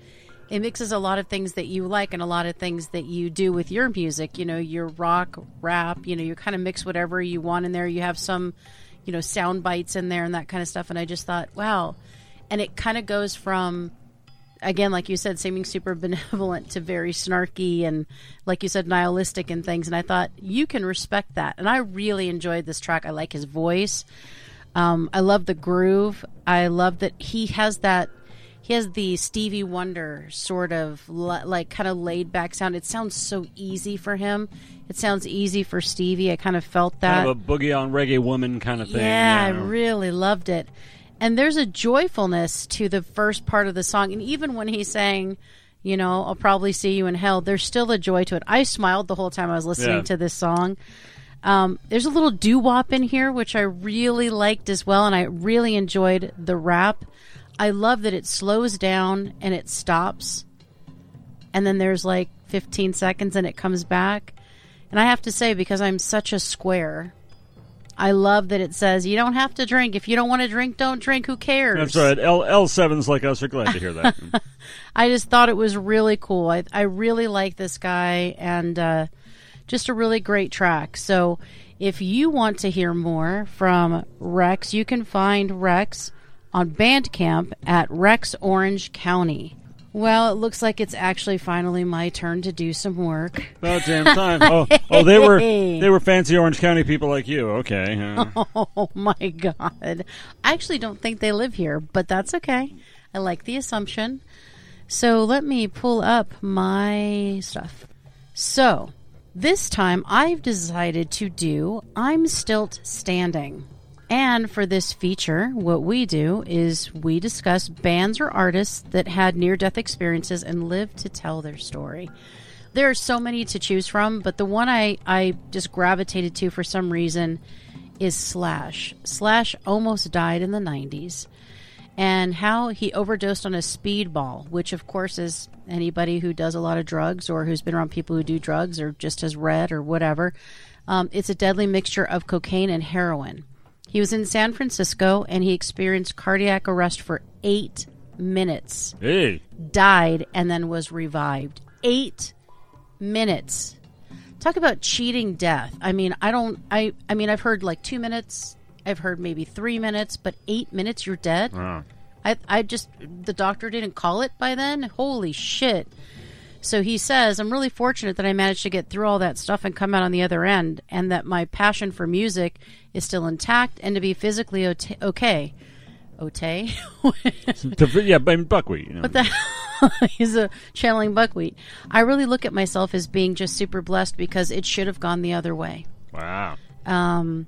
it mixes a lot of things that you like and a lot of things that you do with your music. You know, your rock, rap. You know, you kind of mix whatever you want in there. You have some, you know, sound bites in there and that kind of stuff. And I just thought, wow, and it kind of goes from again, like you said, seeming super benevolent to very snarky and, like you said, nihilistic and things. And I thought you can respect that. And I really enjoyed this track. I like his voice. Um, I love the groove. I love that he has that. He has the Stevie Wonder sort of li- like kind of laid back sound. It sounds so easy for him. It sounds easy for Stevie. I kind of felt that. Kind of a boogie on reggae woman kind of thing. Yeah, I you know. really loved it. And there's a joyfulness to the first part of the song. And even when he's saying, you know, I'll probably see you in hell, there's still a joy to it. I smiled the whole time I was listening Yeah. to this song. Um, there's a little doo wop in here, which I really liked as well. And I really enjoyed the rap. I love that it slows down and it stops. And then there's like 15 seconds and it comes back. And I have to say, because I'm such a square, I love that it says you don't have to drink. If you don't want to drink, don't drink. Who cares? That's right. L L sevens like us are glad to hear that. I just thought it was really cool. I, I really like this guy and uh, just a really great track. So if you want to hear more from Rex, you can find Rex on Bandcamp at Rex Orange County. Well, it looks like it's actually finally my turn to do some work. About damn time. Oh, oh, they were they were fancy Orange County people like you. Okay. uh, Oh my god. I actually don't think they live here, but that's okay. I like the assumption. So let me pull up my stuff. So, this time I've decided to do I'm Still Standing. And for this feature, what we do is we discuss bands or artists that had near death experiences and lived to tell their story. There are so many to choose from, but the one I, I just gravitated to for some reason is Slash. Slash almost died in the 90s. And how he overdosed on a speedball, which, of course, is anybody who does a lot of drugs or who's been around people who do drugs or just has read or whatever. Um, it's a deadly mixture of cocaine and heroin. He was in San Francisco and he experienced cardiac arrest for eight minutes hey, died and then was revived. Eight minutes. Talk about cheating death. I mean, I don't. I. I mean, I've heard like two minutes. I've heard maybe three minutes, but eight minutes, you're dead. wow. I. I just the doctor didn't call it by then. Holy shit. So he says, I'm really fortunate that I managed to get through all that stuff and come out on the other end, and that my passion for music is still intact and to be physically ota- okay. Okay? Yeah, I mean, buckwheat. You know. What the hell? He's a channeling buckwheat. I really look at myself as being just super blessed because it should have gone the other way. wow. Um,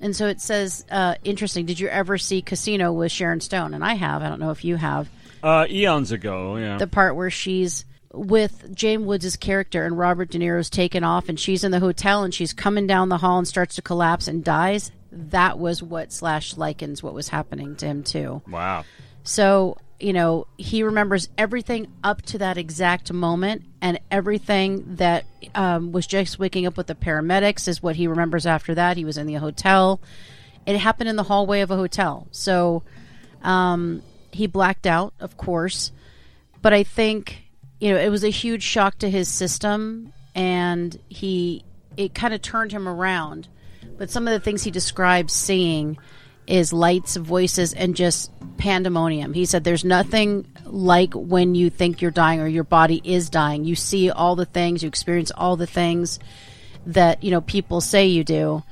and so it says, uh, interesting. Did you ever see Casino with Sharon Stone? And I have. I don't know if you have. Uh, eons ago, yeah. The part where she's with James Woods' character and Robert De Niro's taken off and she's in the hotel and she's coming down the hall and starts to collapse and dies. That was what Slash likens what was happening to him too. wow. So you know, he remembers everything up to that exact moment, and everything that um, was just waking up with the paramedics is what he remembers after that. He was in the hotel. It happened in the hallway of a hotel. So um, he blacked out, of course. But I think, you know, it was a huge shock to his system, and he, it kind of turned him around. But some of the things he describes seeing is lights, voices, and just pandemonium. He said there's nothing like when you think you're dying or your body is dying. You see all the things, you experience all the things that, you know, people say you do.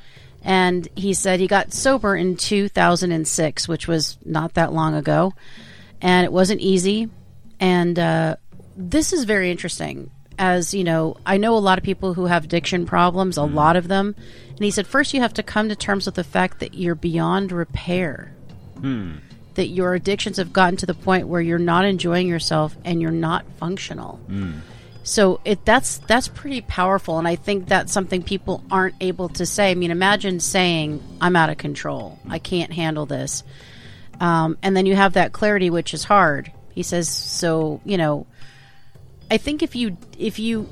And he said he got sober in 2006, which was not that long ago. And it wasn't easy. And uh, this is very interesting. As you know, I know a lot of people who have addiction problems, a mm-hmm. lot of them. And he said, first, you have to come to terms with the fact that you're beyond repair. Hmm. That your addictions have gotten to the point where you're not enjoying yourself and you're not functional. Hmm. So it that's that's pretty powerful, and I think that's something people aren't able to say. I mean, imagine saying, "I'm out of control. I can't handle this," um, and then you have that clarity, which is hard. He says, "So you know, I think if you if you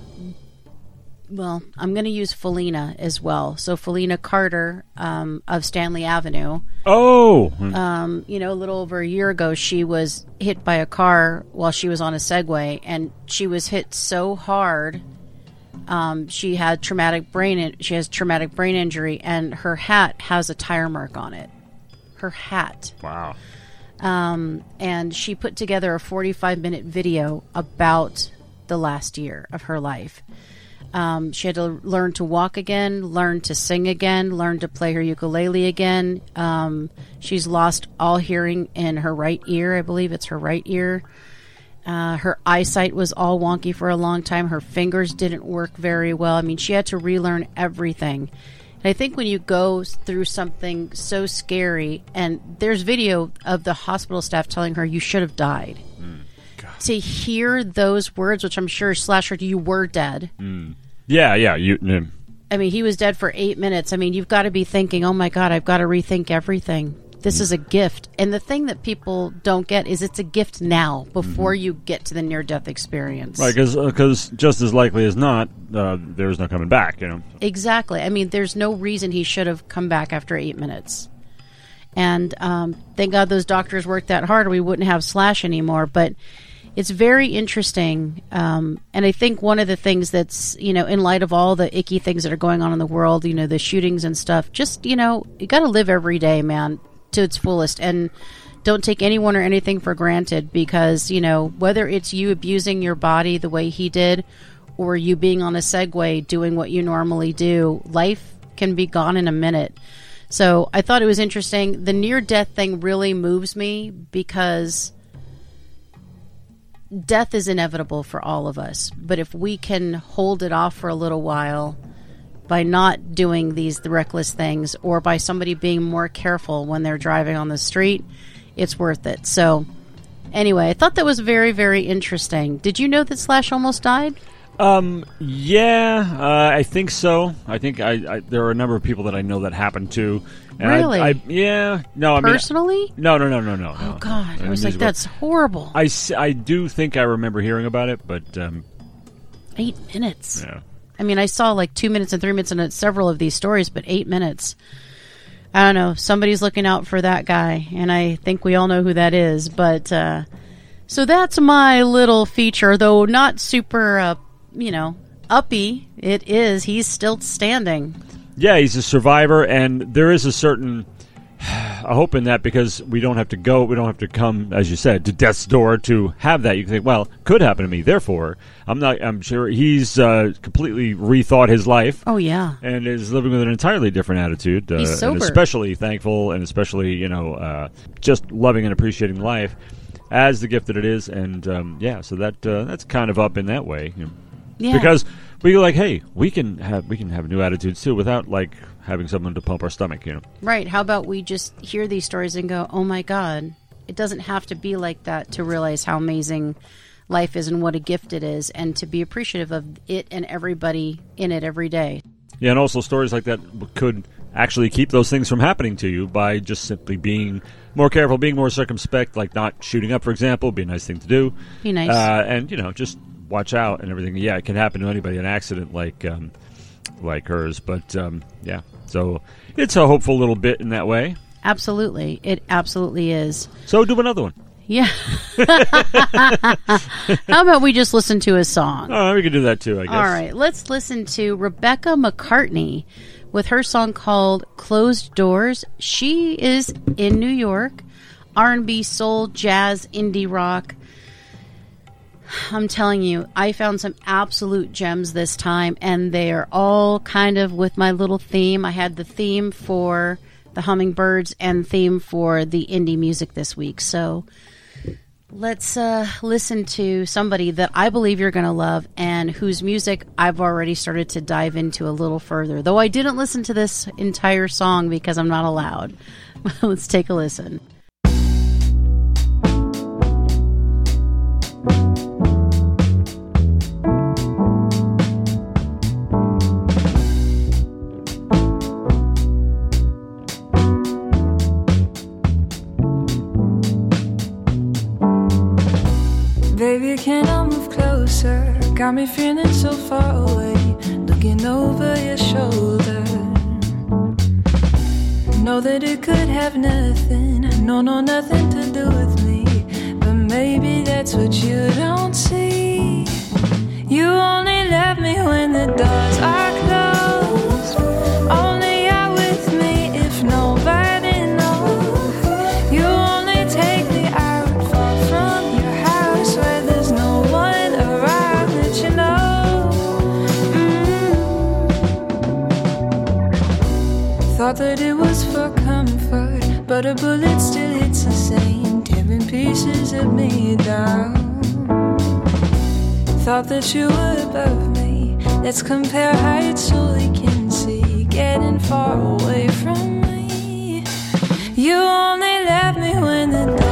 well, I'm going to use Felina as well. So Felina Carter um, of Stanley Avenue Oh, um, you know, a little over a year ago, she was hit by a car while she was on a Segway, and she was hit so hard. Um, she had traumatic brain. In- she has traumatic brain injury, and her hat has a tire mark on it. Her hat, wow. um, and she put together a 45 minute video about the last year of her life. Um, she had to learn to walk again, learn to sing again, learn to play her ukulele again. Um, she's lost all hearing in her right ear. I believe it's her right ear. Uh, her eyesight was all wonky for a long time. Her fingers didn't work very well. I mean, she had to relearn everything. And I think when you go through something so scary, and there's video of the hospital staff telling her you should have died. To hear those words, which I'm sure Slasher, you were dead. Yeah, yeah. You. mm, I mean, he was dead for eight minutes. I mean, you've got to be thinking, oh my God, I've got to rethink everything. This is a gift. And the thing that people don't get is it's a gift now before you get to the near death experience. Right, because just as likely as not, uh, there's no coming back. You know. Exactly. I mean, there's no reason he should have come back after eight minutes. And um, thank God those doctors worked that hard, or we wouldn't have Slash anymore. But it's very interesting. Um, and I think one of the things that's, you know, in light of all the icky things that are going on in the world, you know, the shootings and stuff, just, you know, you got to live every day, man, to its fullest. And don't take anyone or anything for granted because, you know, whether it's you abusing your body the way he did or you being on a Segway doing what you normally do, life can be gone in a minute. So I thought it was interesting. The near death thing really moves me because death is inevitable for all of us. But if we can hold it off for a little while by not doing these reckless things or by somebody being more careful when they're driving on the street, it's worth it. So, anyway, I thought that was very, very interesting. Did you know that Slash almost died? Um. Yeah, uh, I think so. I think I, I there are a number of people that I know that happened to. And I- Really? I, yeah. No. I mean. Personally? No. No. No. No. No. Oh, God. I was like, that's horrible. I, I do think I remember hearing about it, but um, Eight minutes. yeah. I mean, I saw like two minutes and three minutes in several of these stories, but eight minutes. I don't know. Somebody's looking out for that guy, and I think we all know who that is. But uh, so that's my little feature, though not super, uh, you know, uppy. It is. He's still standing. Yeah, he's a survivor, and there is a certain a hope in that because we don't have to go, we don't have to come, as you said, to death's door to have that. You can think, well, could happen to me. Therefore, I'm not. I'm sure he's uh, completely rethought his life. Oh yeah. and is living with an entirely different attitude. Uh, He's and sober. especially thankful, and especially you know, uh, just loving and appreciating life as the gift that it is. And um, yeah, so that uh, that's kind of up in that way, you know. Yeah. because we go like, hey, we can have we can have new attitudes too without like having someone to pump our stomach, you know. Right. How about we just hear these stories and go, oh my God, it doesn't have to be like that to realize how amazing life is and what a gift it is, and to be appreciative of it and everybody in it every day. Yeah, and also stories like that could actually keep those things from happening to you by just simply being more careful, being more circumspect, like not shooting up, for example, be a nice thing to do. Be nice. Uh, and you know, just watch out and everything. Yeah, it can happen to anybody, an accident like um, like hers. But um, yeah, so it's a hopeful little bit in that way. Absolutely. It absolutely is. So do another one. Yeah. How about we just listen to a song? Oh, we could do that too. I guess. All right, let's listen to Rebecca McCartney with her song called "Closed Doors." She is in New York, R&B, soul, jazz, indie rock. I'm telling you, I found some absolute gems this time, and they are all kind of with my little theme. I had the theme for the hummingbirds and theme for the indie music this week. So let's uh, listen to somebody that I believe you're going to love and whose music I've already started to dive into a little further. Though I didn't listen to this entire song because I'm not allowed. let's take a listen. Can I move closer? Got me feeling so far away, looking over your shoulder. Know that it could have nothing, no, no, nothing to do with me. But maybe that's what you don't see. You only love me when the doors are closed. Thought it was for comfort, but a bullet still hits the same, tearing pieces of me down. Thought that you were above me. Let's compare heights so we can see, getting far away from me. You only left me when the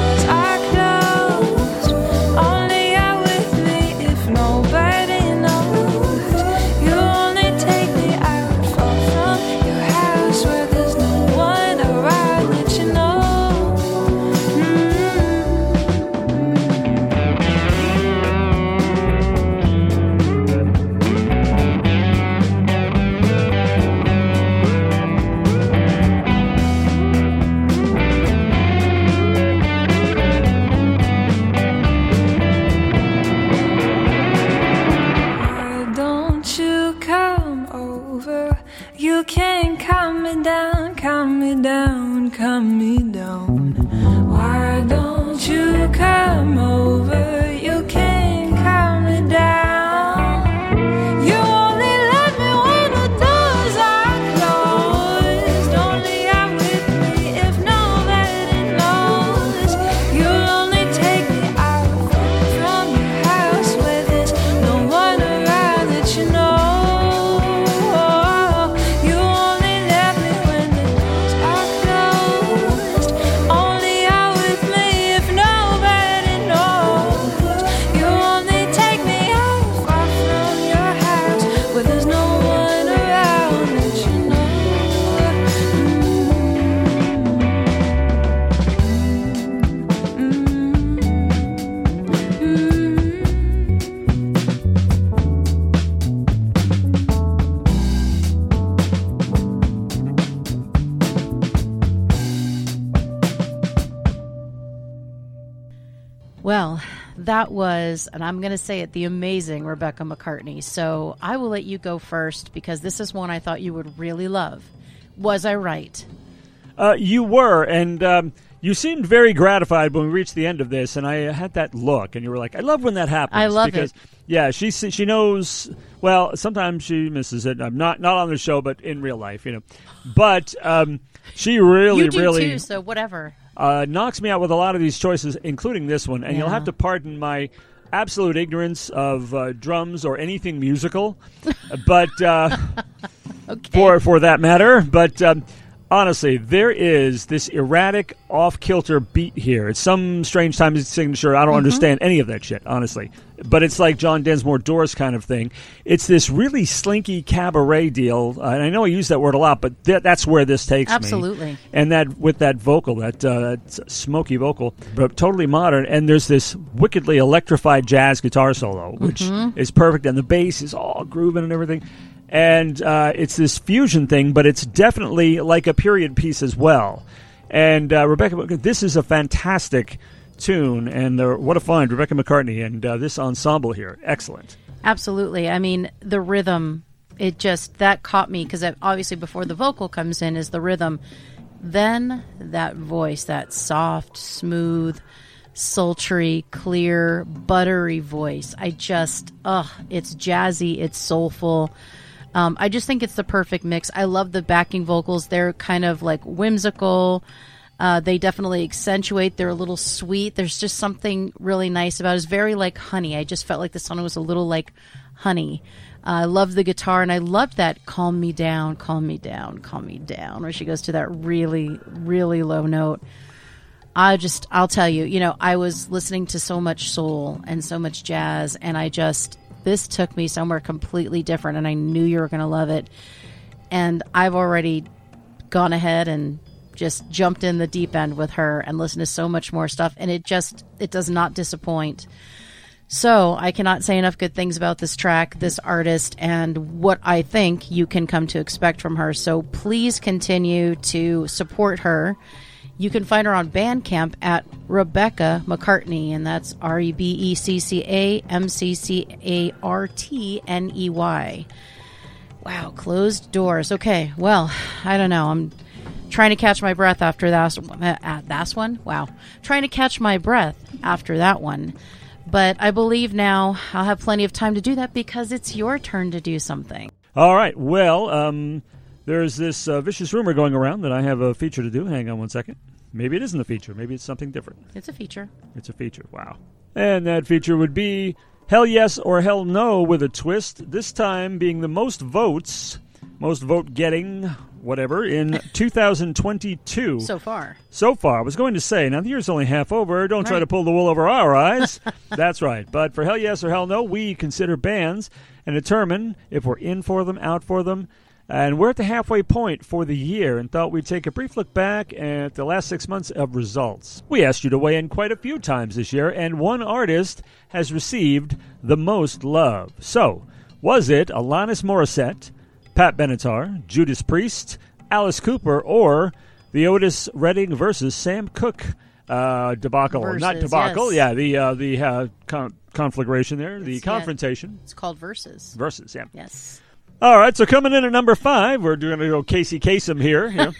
and I'm going to say it, the amazing Rebecca McCartney. So I will let you go first because this is one I thought you would really love. Was I right? Uh, you were, and um, you seemed very gratified when we reached the end of this, and I had that look, and you were like, "I love when that happens." I love because, it. Yeah, she she knows. Well, sometimes she misses it. I'm not not on the show, but in real life, you know. But um, she really, you do really too, so whatever. uh, knocks me out with a lot of these choices, including this one. And you'll have to pardon my absolute ignorance of uh, drums or anything musical, but uh, Okay. for for that matter. But um, honestly, there is this erratic, off kilter beat here. It's some strange time signature. I don't understand any of that shit, honestly. But it's like John Densmore Doors kind of thing. It's this really slinky cabaret deal. Uh, and I know I use that word a lot, but th- that's where this takes me. Absolutely. And that with that vocal, that, uh, that smoky vocal, but totally modern. And there's this wickedly electrified jazz guitar solo, which is perfect. And the bass is all grooving and everything and uh, it's this fusion thing, but it's definitely like a period piece as well. And uh, Rebecca, this is a fantastic tune, and what a find, Rebecca McCartney, and uh, this ensemble here, excellent. Absolutely. I mean, the rhythm, it just, that caught me because obviously before the vocal comes in is the rhythm. Then that voice, that soft, smooth, sultry, clear, buttery voice. I just, ugh, it's jazzy, it's soulful. Um, I just think it's the perfect mix. I love the backing vocals. They're kind of like whimsical. Uh, they definitely accentuate. They're a little sweet. There's just something really nice about it. It's very like honey. I just felt like the song was a little like honey. Uh, I love the guitar, and I loved that "Calm Me Down, Calm Me Down, Calm Me Down," where she goes to that really, really low note. I just, I'll tell you, you know, I was listening to so much soul and so much jazz, and I just, this took me somewhere completely different, and I knew you were going to love it. And I've already gone ahead and just jumped in the deep end with her and listened to so much more stuff, and it just, it does not disappoint. So I cannot say enough good things about this track, this artist, and what I think you can come to expect from her. So please continue to support her. You can find her on Bandcamp at Rebecca McCartney, and that's R E B E C C A M C C A R T N E Y. Wow, closed doors. Okay, well, I don't know. I'm trying to catch my breath after that. Uh, that one? Wow. Trying to catch my breath after that one. But I believe now I'll have plenty of time to do that because it's your turn to do something. All right, well, um, there's this uh, vicious rumor going around that I have a feature to do. Hang on one second. Maybe it isn't a feature. Maybe it's something different. It's a feature. It's a feature. Wow. And that feature would be Hell Yes or Hell No with a twist, this time being the most votes, most vote getting, whatever, in 2022. So far. So far, I was going to say, now the year's only half over. Don't try to pull the wool over our eyes. That's right. But for hell yes or hell no, we consider bands and determine if we're in for them, out for them. And we're at the halfway point for the year and thought we'd take a brief look back at the last six months of results. We asked you to weigh in quite a few times this year, and one artist has received the most love. So, was it Alanis Morissette, Pat Benatar, Judas Priest, Alice Cooper, or the Otis Redding versus Sam Cooke uh, debacle? Not debacle, yes. yeah, the uh, the uh, con- conflagration there, the It's- yeah. confrontation It's called Verses. versus. Yeah. Yes. All right, so coming in at number five, we're going to go Casey Kasem here. you know.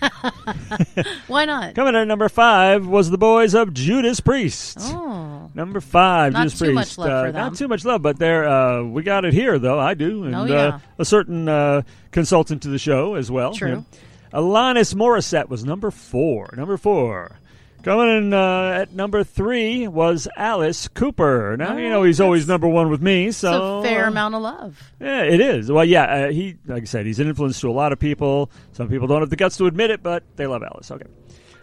Why not? coming in at number five was the boys of Judas Priest. Oh. Number five, Not Judas too Priest. much love Uh, for them. Not too much love, but they're uh, we got it here though. I do, and Oh, yeah. uh, a certain uh, consultant to the show as well. True. Alanis Morissette was number four. Number four. Coming in uh, at number three was Alice Cooper. Now you Oh, know he's always number one with me, It's so a fair uh, amount of love. yeah, it is. Well, yeah, uh, he like I said, he's an influence to a lot of people. Some people don't have the guts to admit it, but they love Alice. Okay.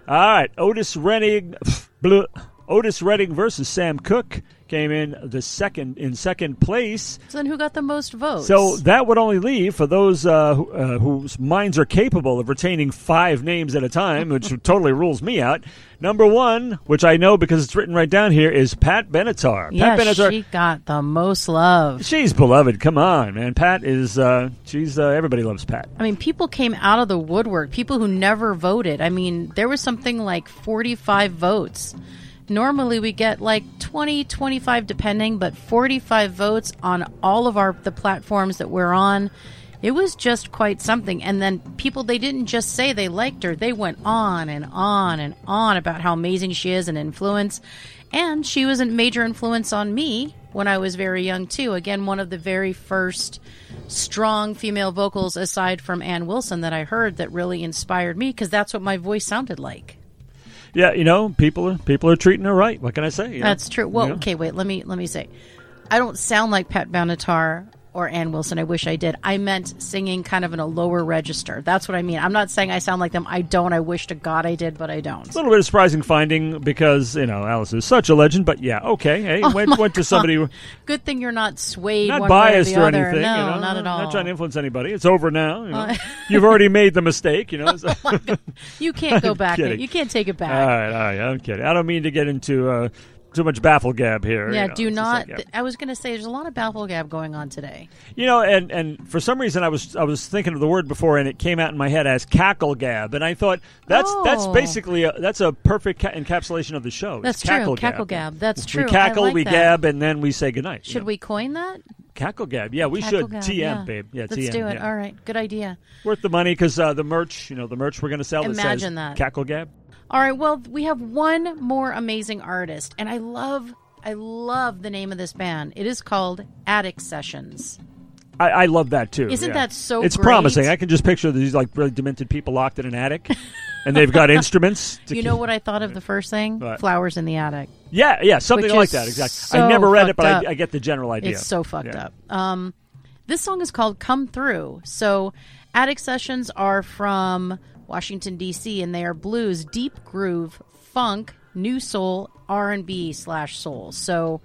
All right, Otis Redding, bleh, Otis Redding versus Sam Cooke came in the second in second place. So then who got the most votes? So that would only leave for those uh, who, uh, whose minds are capable of retaining five names at a time, which totally rules me out. Number one, which I know because it's written right down here, is Pat Benatar. yeah, Pat Benatar. she got the most love. She's beloved. Come on, man. Pat is. Uh, she's. Uh, everybody loves Pat. I mean, people came out of the woodwork. People who never voted. I mean, there was something like 45 votes. Normally we get like 20, 25 depending, but 45 votes on all of our the platforms that we're on. It was just quite something. And then people they didn't just say they liked her. They went on and on and on about how amazing she is and influence. And she was a major influence on me when I was very young too. Again, one of the very first strong female vocals aside from Ann Wilson that I heard that really inspired me because that's what my voice sounded like. Yeah, you know, people are people are treating her right. What can I say? you know? That's true. Well, Yeah. okay, wait. Let me let me say, I don't sound like Pat Benatar or Ann Wilson. I wish I did. I meant singing kind of in a lower register. That's what I mean. I'm not saying I sound like them. I don't. I wish to God I did, but I don't. It's A little bit of surprising finding because you know Alice is such a legend, but yeah, okay. Hey, went went to somebody Good thing you're not swayed not biased or, or anything. No, you know, not at all. Not trying to influence anybody. It's over now. You know. Uh, You've already made the mistake. You know. so- you can't go back. You can't take it back. all right, all right. I'm kidding. I don't mean to get into uh, too much baffle gab here. yeah, you know. do It's not. like, yeah. I was going to say there's a lot of baffle gab going on today. You know, and and for some reason I was I was thinking of the word before, and it came out in my head as cackle gab, and I thought that's that's Oh. basically a, that's a perfect ca- encapsulation of the show. That's cackle true. Cackle gab. That's We true. I cackle, like we that. gab, and then we say goodnight. you Should know. we coin that? cackle gab? Yeah, we Cackle should. gab, TM, yeah. babe. Yeah, Let's TM. do it. yeah. All right. Good idea. Worth the money because uh, the merch, you know, the merch we're going to sell. Imagine that. cackle gab. All right. Well, we have one more amazing artist, and I love, I love the name of this band. It is called Attic Sessions. I, I love that too. Isn't yeah. that so It's great? promising. I can just picture these like really demented people locked in an attic, and they've got instruments. To You keep- know what I thought of the first thing? What? Flowers in the attic. Yeah, yeah, something like that. Exactly. so I never read it, but. I, I get the general idea. It's so fucked Yeah. up. Um, this song is called "Come Through." So, Attic Sessions are from Washington D.C. and they are blues, deep groove, funk, new soul, R and B slash soul. So,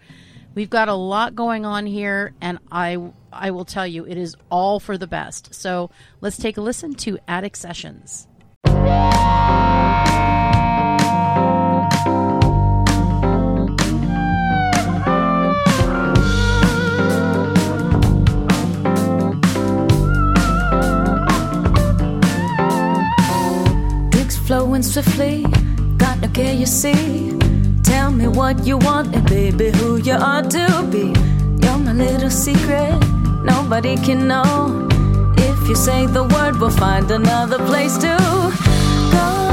we've got a lot going on here, and I I will tell you, it is all for the best. So, let's take a listen to Attic Sessions. Flowing swiftly, got no care, you see. Tell me what you want, and baby, who you are to be. You're my little secret, nobody can know. If you say the word, we'll find another place to go.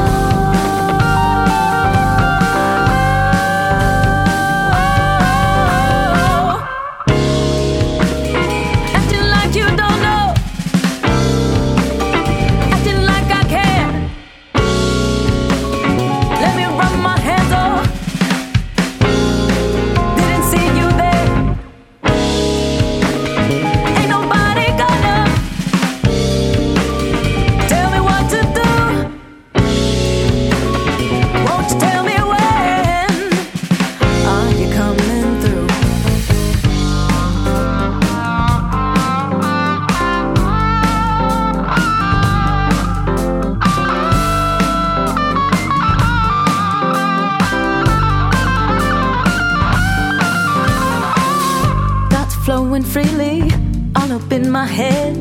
In my head.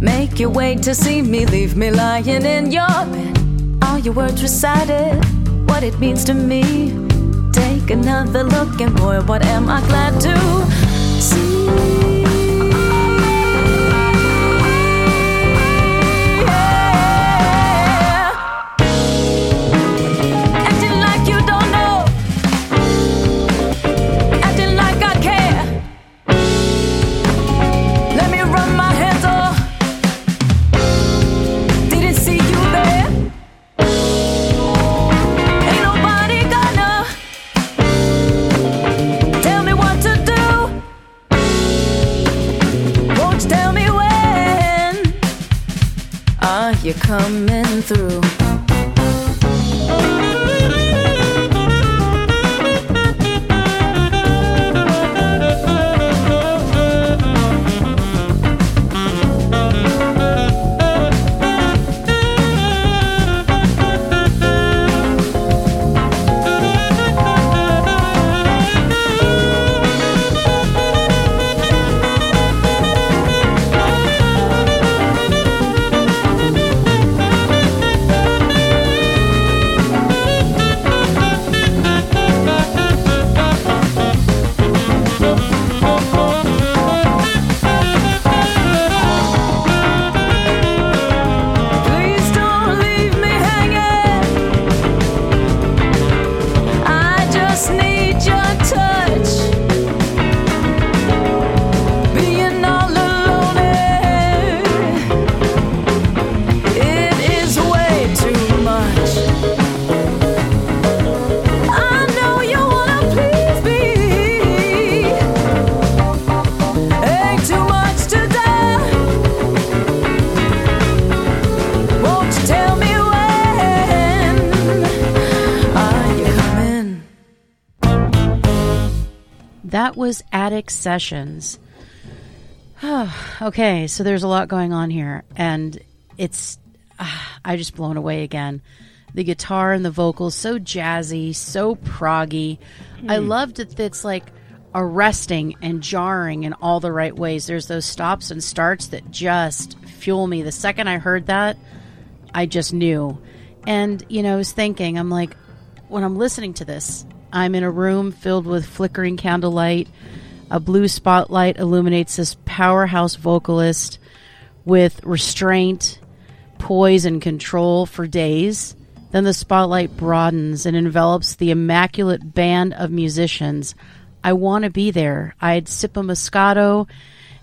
Make your way to see me, leave me lying in your bed. All your words recited, what it means to me. Take another look, and boy, what am I glad to see. Coming through? Sessions. okay, so there's a lot going on here, and it's ah, I just blown away again. The guitar and the vocals so jazzy, so proggy. I loved it. It's like arresting and jarring in all the right ways. There's those stops and starts that just fuel me. The second I heard that, I just knew. And, you know, I was thinking, I'm like, when I'm listening to this, I'm in a room filled with flickering candlelight. A blue spotlight illuminates this powerhouse vocalist with restraint, poise, and control for days. Then the spotlight broadens and envelops the immaculate band of musicians. I want to be there. I'd sip a Moscato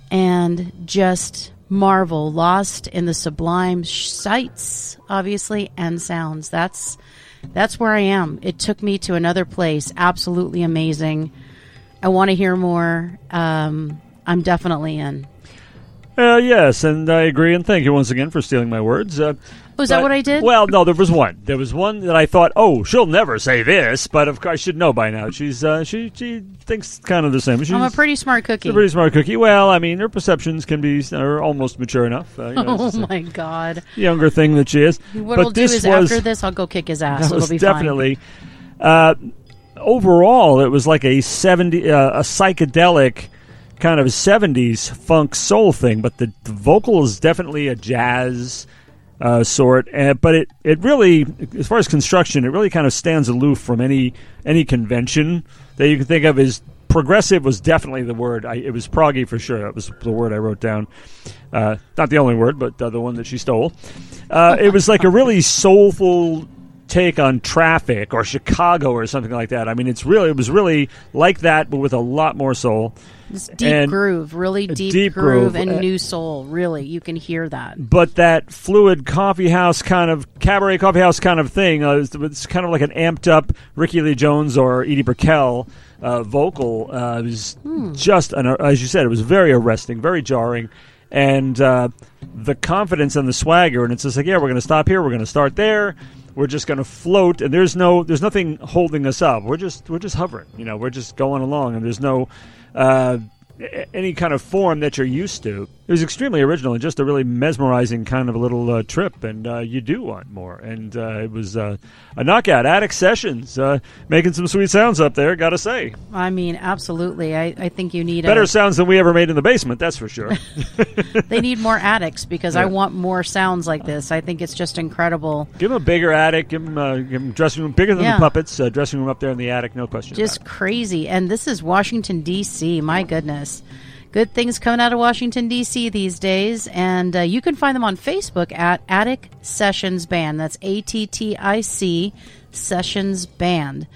and just marvel, lost in the sublime sights, obviously, and sounds. That's that's where I am. It took me to another place. Absolutely amazing. I want to hear more. Um, I'm definitely in. Uh, yes, and I agree, and thank you once again for stealing my words. Uh, Was that what I did? Well, no, there was one. There was one that I thought, oh, she'll never say this, but of course I should know by now. She's uh, she she thinks kind of the same. She's I'm a pretty smart cookie. a pretty smart cookie. Well, I mean, her perceptions can be are almost mature enough. Uh, you know, oh my god! younger thing that she is. What but I'll do this is was, after this, I'll go kick his ass. that It'll was be fine. definitely. Uh, overall, it was like a seventy, uh, a psychedelic kind of '70s funk soul thing, but the, the vocal is definitely a jazz uh, sort. Uh, but it it really, as far as construction, it really kind of stands aloof from any any convention that you can think of as. Progressive was definitely the word. I, it was proggy for sure. That was the word I wrote down. Uh, not the only word, but uh, the one that she stole. Uh, it was like a really soulful take on traffic or Chicago or something like that. I mean, it's really it was really like that, but with a lot more soul. It's deep and- groove, really deep, deep groove, groove, and uh, new soul. Really, you can hear that. But that fluid coffee house kind of cabaret coffee house kind of thing, uh, it's, it's kind of like an amped up Rickie Lee Jones or Edie Brickell uh, vocal. Uh, it was just, an, as you said, it was very arresting, very jarring. And uh, the confidence and the swagger, and it's just like, yeah, we're going to stop here, we're going to start there, we're just going to float, and there's no, there's nothing holding us up. We're just, we're just hovering, you know, we're just going along, and there's no, uh, any kind of form that you're used to. It was extremely original and just a really mesmerizing kind of a little uh, trip, and uh, you do want more. And uh, it was uh, a knockout. Attic Sessions uh, making some sweet sounds up there, gotta say. I mean, absolutely. I, I think you need Better a, sounds than we ever made in the basement, that's for sure. They need more attics because I want more sounds like this. I think it's just incredible. give him a bigger attic, give uh, give him dressing room bigger than Yeah. the puppets, uh, dressing room up there in the attic, no question. Just crazy. And this is Washington, D.C. My goodness. Good things coming out of Washington, D.C. these days. And uh, you can find them on Facebook at Attic Sessions Band. That's A T T I C Sessions Band.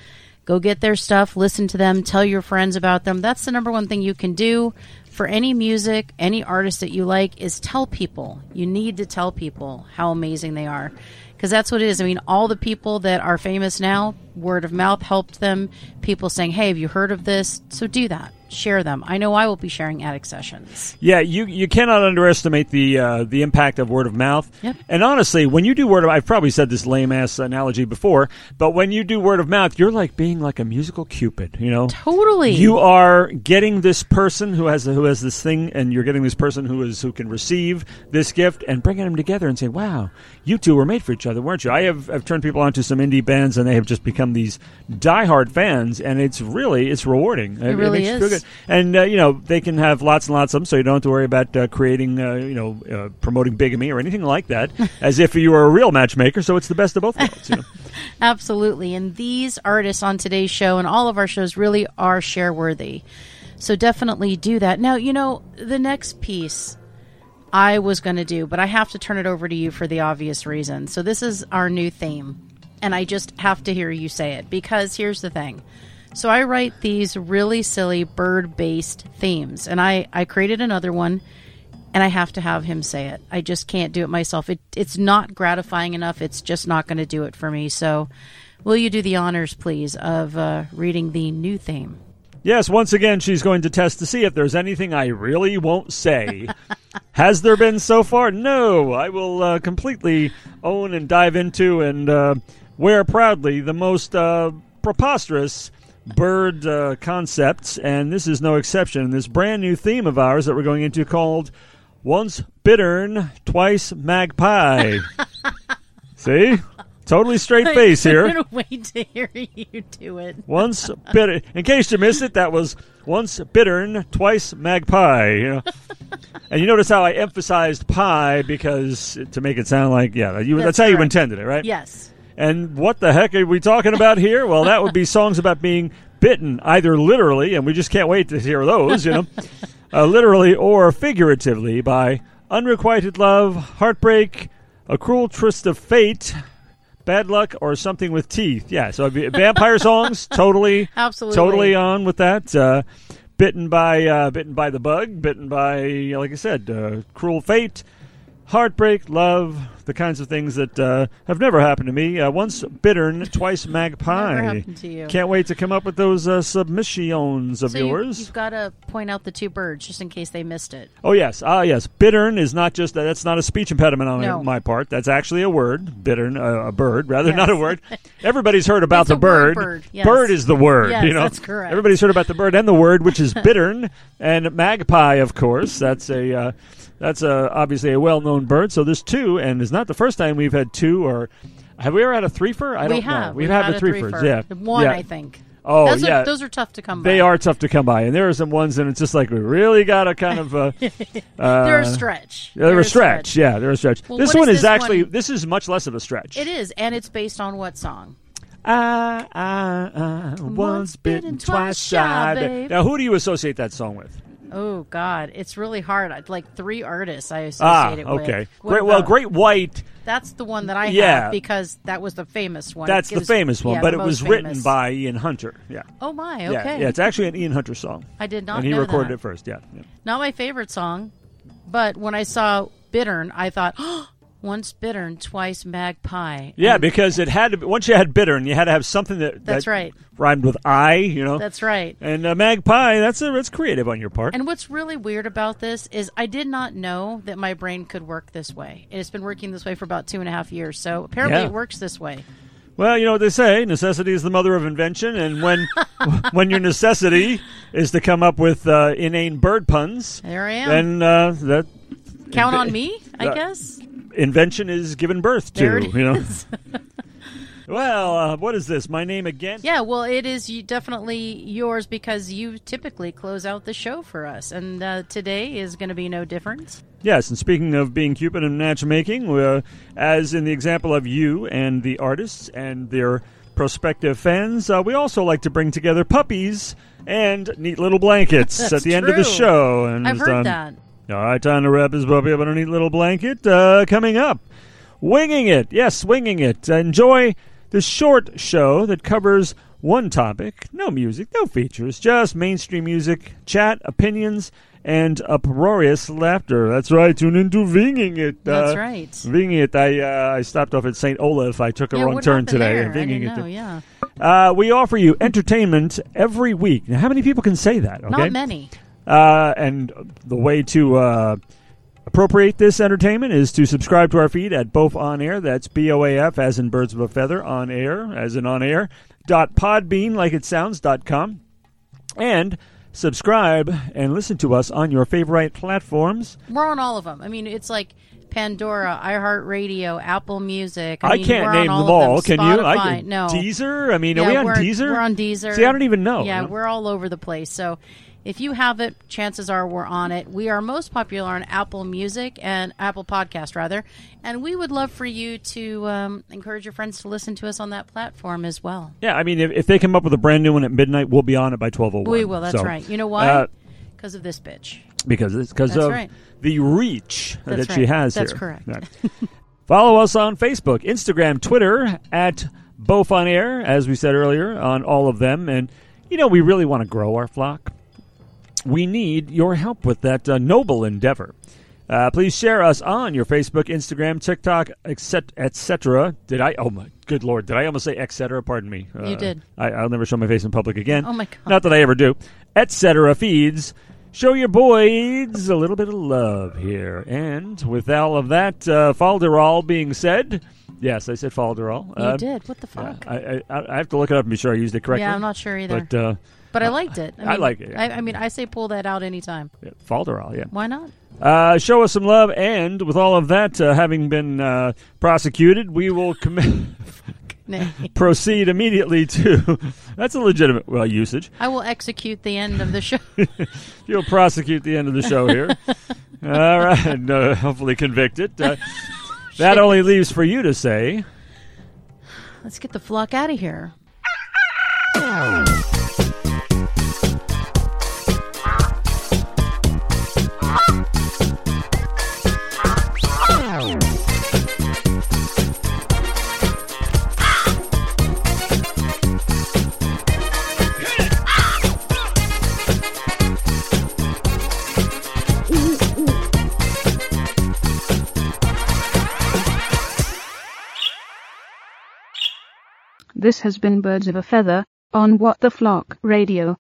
Go get their stuff, listen to them, tell your friends about them. That's the number one thing you can do for any music, any artist that you like is tell people. You need to tell people how amazing they are. Because that's what it is. I mean, all the people that are famous now, word of mouth helped them. People saying, hey, have you heard of this? So do that. Share them. I know I will be sharing Attic Sessions. Yeah, you you cannot underestimate the uh, the impact of word of mouth. Yep. And honestly, when you do word of, I've probably said this lame ass analogy before, but when you do word of mouth, you're like being like a musical cupid. You know, Totally. you are getting this person who has who has this thing, and you're getting this person who is who can receive this gift and bringing them together and saying, "Wow, you two were made for each other, weren't you?" I have I've turned people onto some indie bands, and they have just become these diehard fans, and it's really it's rewarding. It, really makes is. Good. And uh, you know they can have lots and lots of them, so you don't have to worry about uh, creating, uh, you know, uh, promoting bigamy or anything like that, as if you were a real matchmaker. So it's the best of both worlds. You know? Absolutely. And these artists on today's show and all of our shows really are share worthy. So definitely do that. Now, you know, the next piece I was going to do, but I have to turn it over to you for the obvious reason. So this is our new theme. And I just have to hear you say it because here's the thing. So I write these really silly bird based themes, and I, I created another one and I have to have him say it. I just can't do it myself. It, it's not gratifying enough. It's just not going to do it for me. So, will you do the honors, please, of uh, reading the new theme? Yes, once again, she's going to test to see if there's anything I really won't say. Has there been so far? No. I will uh, completely own and dive into and uh, wear proudly the most uh, preposterous bird uh, concepts, and this is no exception. This brand new theme of ours that we're going into called Once Bittern, Twice Magpie. See? Totally straight face here. I here. gonna wait to hear you do it. Once bitter. In case you missed it, that was once bittern, twice magpie. You know? and you notice how I emphasized pie because to make it sound like yeah, you, that's, That's how you intended it, right? Yes. And what the heck are we talking about here? Well, that would be songs about being bitten, either literally, and we just can't wait to hear those. You know, uh, literally or figuratively by unrequited love, heartbreak, a cruel twist of fate. Bad luck or something with teeth. Yeah, so vampire songs, totally, Absolutely. totally on with that. Uh, bitten by, uh, bitten by the bug, bitten by, like I said, uh, cruel fate, heartbreak, love, the kinds of things that uh, have never happened to me. Uh, once bittern, twice magpie. Never happened to you. Can't wait to come up with those uh, submissions of So yours. you've got to point out the two birds just in case they missed it. Oh yes, ah yes. Bittern is not just that's not a speech impediment on No. my part. That's actually a word. Bittern, uh, a bird, rather Yes. not a word. Everybody's heard about the bird. bird, yes. Bird is the word. Yes, you know, that's correct. Everybody's heard about the bird and the word, which is bittern, and magpie, of course. That's a uh, that's a, obviously a well-known bird. So there's two, and it's not the first time we've had two or. Have we ever had a threefer? I we don't have. know. We've we had, had the a threefers. threefer. Yeah, One, yeah. I think. Oh those yeah, Are, those are tough to come by. they are tough to come by, and there are some ones, and it's just like we really got to kind of. Uh, They're uh, a stretch. they're, They're a stretch. Yeah, they're a stretch. Well, this what one is is this actually one? this is much less of a stretch. It is, and it's based on what song? I, I, I, once bitten, twice shy. babe. Now, who do you associate that song with? Oh God, it's really hard. I'd like three artists I Ah, associate it with. okay. What Great. Well, Great White. That's the one that I Yeah. have because that was the famous one. That's the famous one, yeah, but it was most written by Ian Hunter. Yeah. Oh my, okay. Yeah, it's actually an Ian Hunter song. I did not and he recorded that. it first. Yeah. yeah. Not my favorite song, but when I saw Bittern, I thought, oh, once Bittern, twice Magpie. Yeah, And because it had to. Be, once you had bitter, and you had to have something that That's that right. rhymed with I. You know. that's right. and uh, magpie. That's a, that's creative on your part. And what's really weird about this is I did not know that my brain could work this way. It has been working this way for about two and a half years, so apparently Yeah. it works this way. Well, you know what they say: necessity is the mother of invention. And when when your necessity is to come up with uh, inane bird puns, There I am. then uh, that Count on me, I uh, guess. Invention is given birth to. You know. Well, uh, what is this? My name again? Yeah, well, it is definitely yours because you typically close out the show for us, and uh, today is going to be no different. Yes, and speaking of being Cupid and matchmaking, uh, as in the example of you and the artists and their prospective fans, uh, we also like to bring together puppies and neat little blankets at the end of the show. And I've heard um, that. All right, time to wrap this puppy up in a neat little blanket. Uh, coming up, winging it. Yes, winging it. Enjoy the short show that covers one topic. No music, no features, just mainstream music, chat, opinions, and uproarious laughter. That's right. Tune into winging it. That's Uh, right. Winging it. I uh, I stopped off at St. Olaf. I took a yeah, wrong turn today. There? I Winging didn't it. know, yeah. Uh, we offer you entertainment every week. Now, how many people can say that? Okay? Not many. Uh, and the way to uh, appropriate this entertainment is to subscribe to our feed at BOAF on air. That's B O A F as in birds of a feather on air as in on air dot podbean like it sounds dot com and subscribe and listen to us on your favorite platforms. We're on all of them. I mean, it's like Pandora, iHeartRadio, Apple Music. I, I, mean, can't name on them all. them. Can you? Spotify, I can. no. Deezer. I mean, yeah, are we on Deezer? We're on Deezer. See, I don't even know. Yeah, you we're all over the place. So if you have it, chances are we're on it. We are most popular on Apple Music and Apple Podcast, rather. And we would love for you to um, encourage your friends to listen to us on that platform as well. Yeah, I mean, if, if they come up with a brand new one at midnight, we'll be on it by twelve oh one. We will. That's right. You know why? Uh, Because of this bitch. because it's because of right. the reach That's that she has That's here. That's correct. Right. Follow us on Facebook, Instagram, Twitter at BOAF on Air, as we said earlier, on all of them. And you know, we really want to grow our flock. We need your help with that uh, noble endeavor. Uh, please share us on your Facebook, Instagram, TikTok, etc. etc. Did I? Oh my good lord! Did I almost say etc.? Pardon me. Uh, You did. I, I'll never show my face in public again. Oh, my God. Not that I ever do. Etc. feeds. show your boys a little bit of love here. And with all of that uh, falderall being said, yes, I said falderall. You Uh, did. What the fuck? I, I, I have to look it up and be sure I used it correctly. yeah, I'm not sure either. But uh, But I liked it. I, I like it, yeah. I, I mean, I say pull that out anytime. yeah, falderall, yeah. Why not? Uh, show us some love, and with all of that uh, having been uh, prosecuted, we will commit. Proceed immediately to that's a legitimate well usage I will execute the end of the show. you'll prosecute the end of the show here all right uh, hopefully convict it uh, that only leaves for you to say Let's get the flock out of here. This has been Birds of a Feather on What the Flock Radio.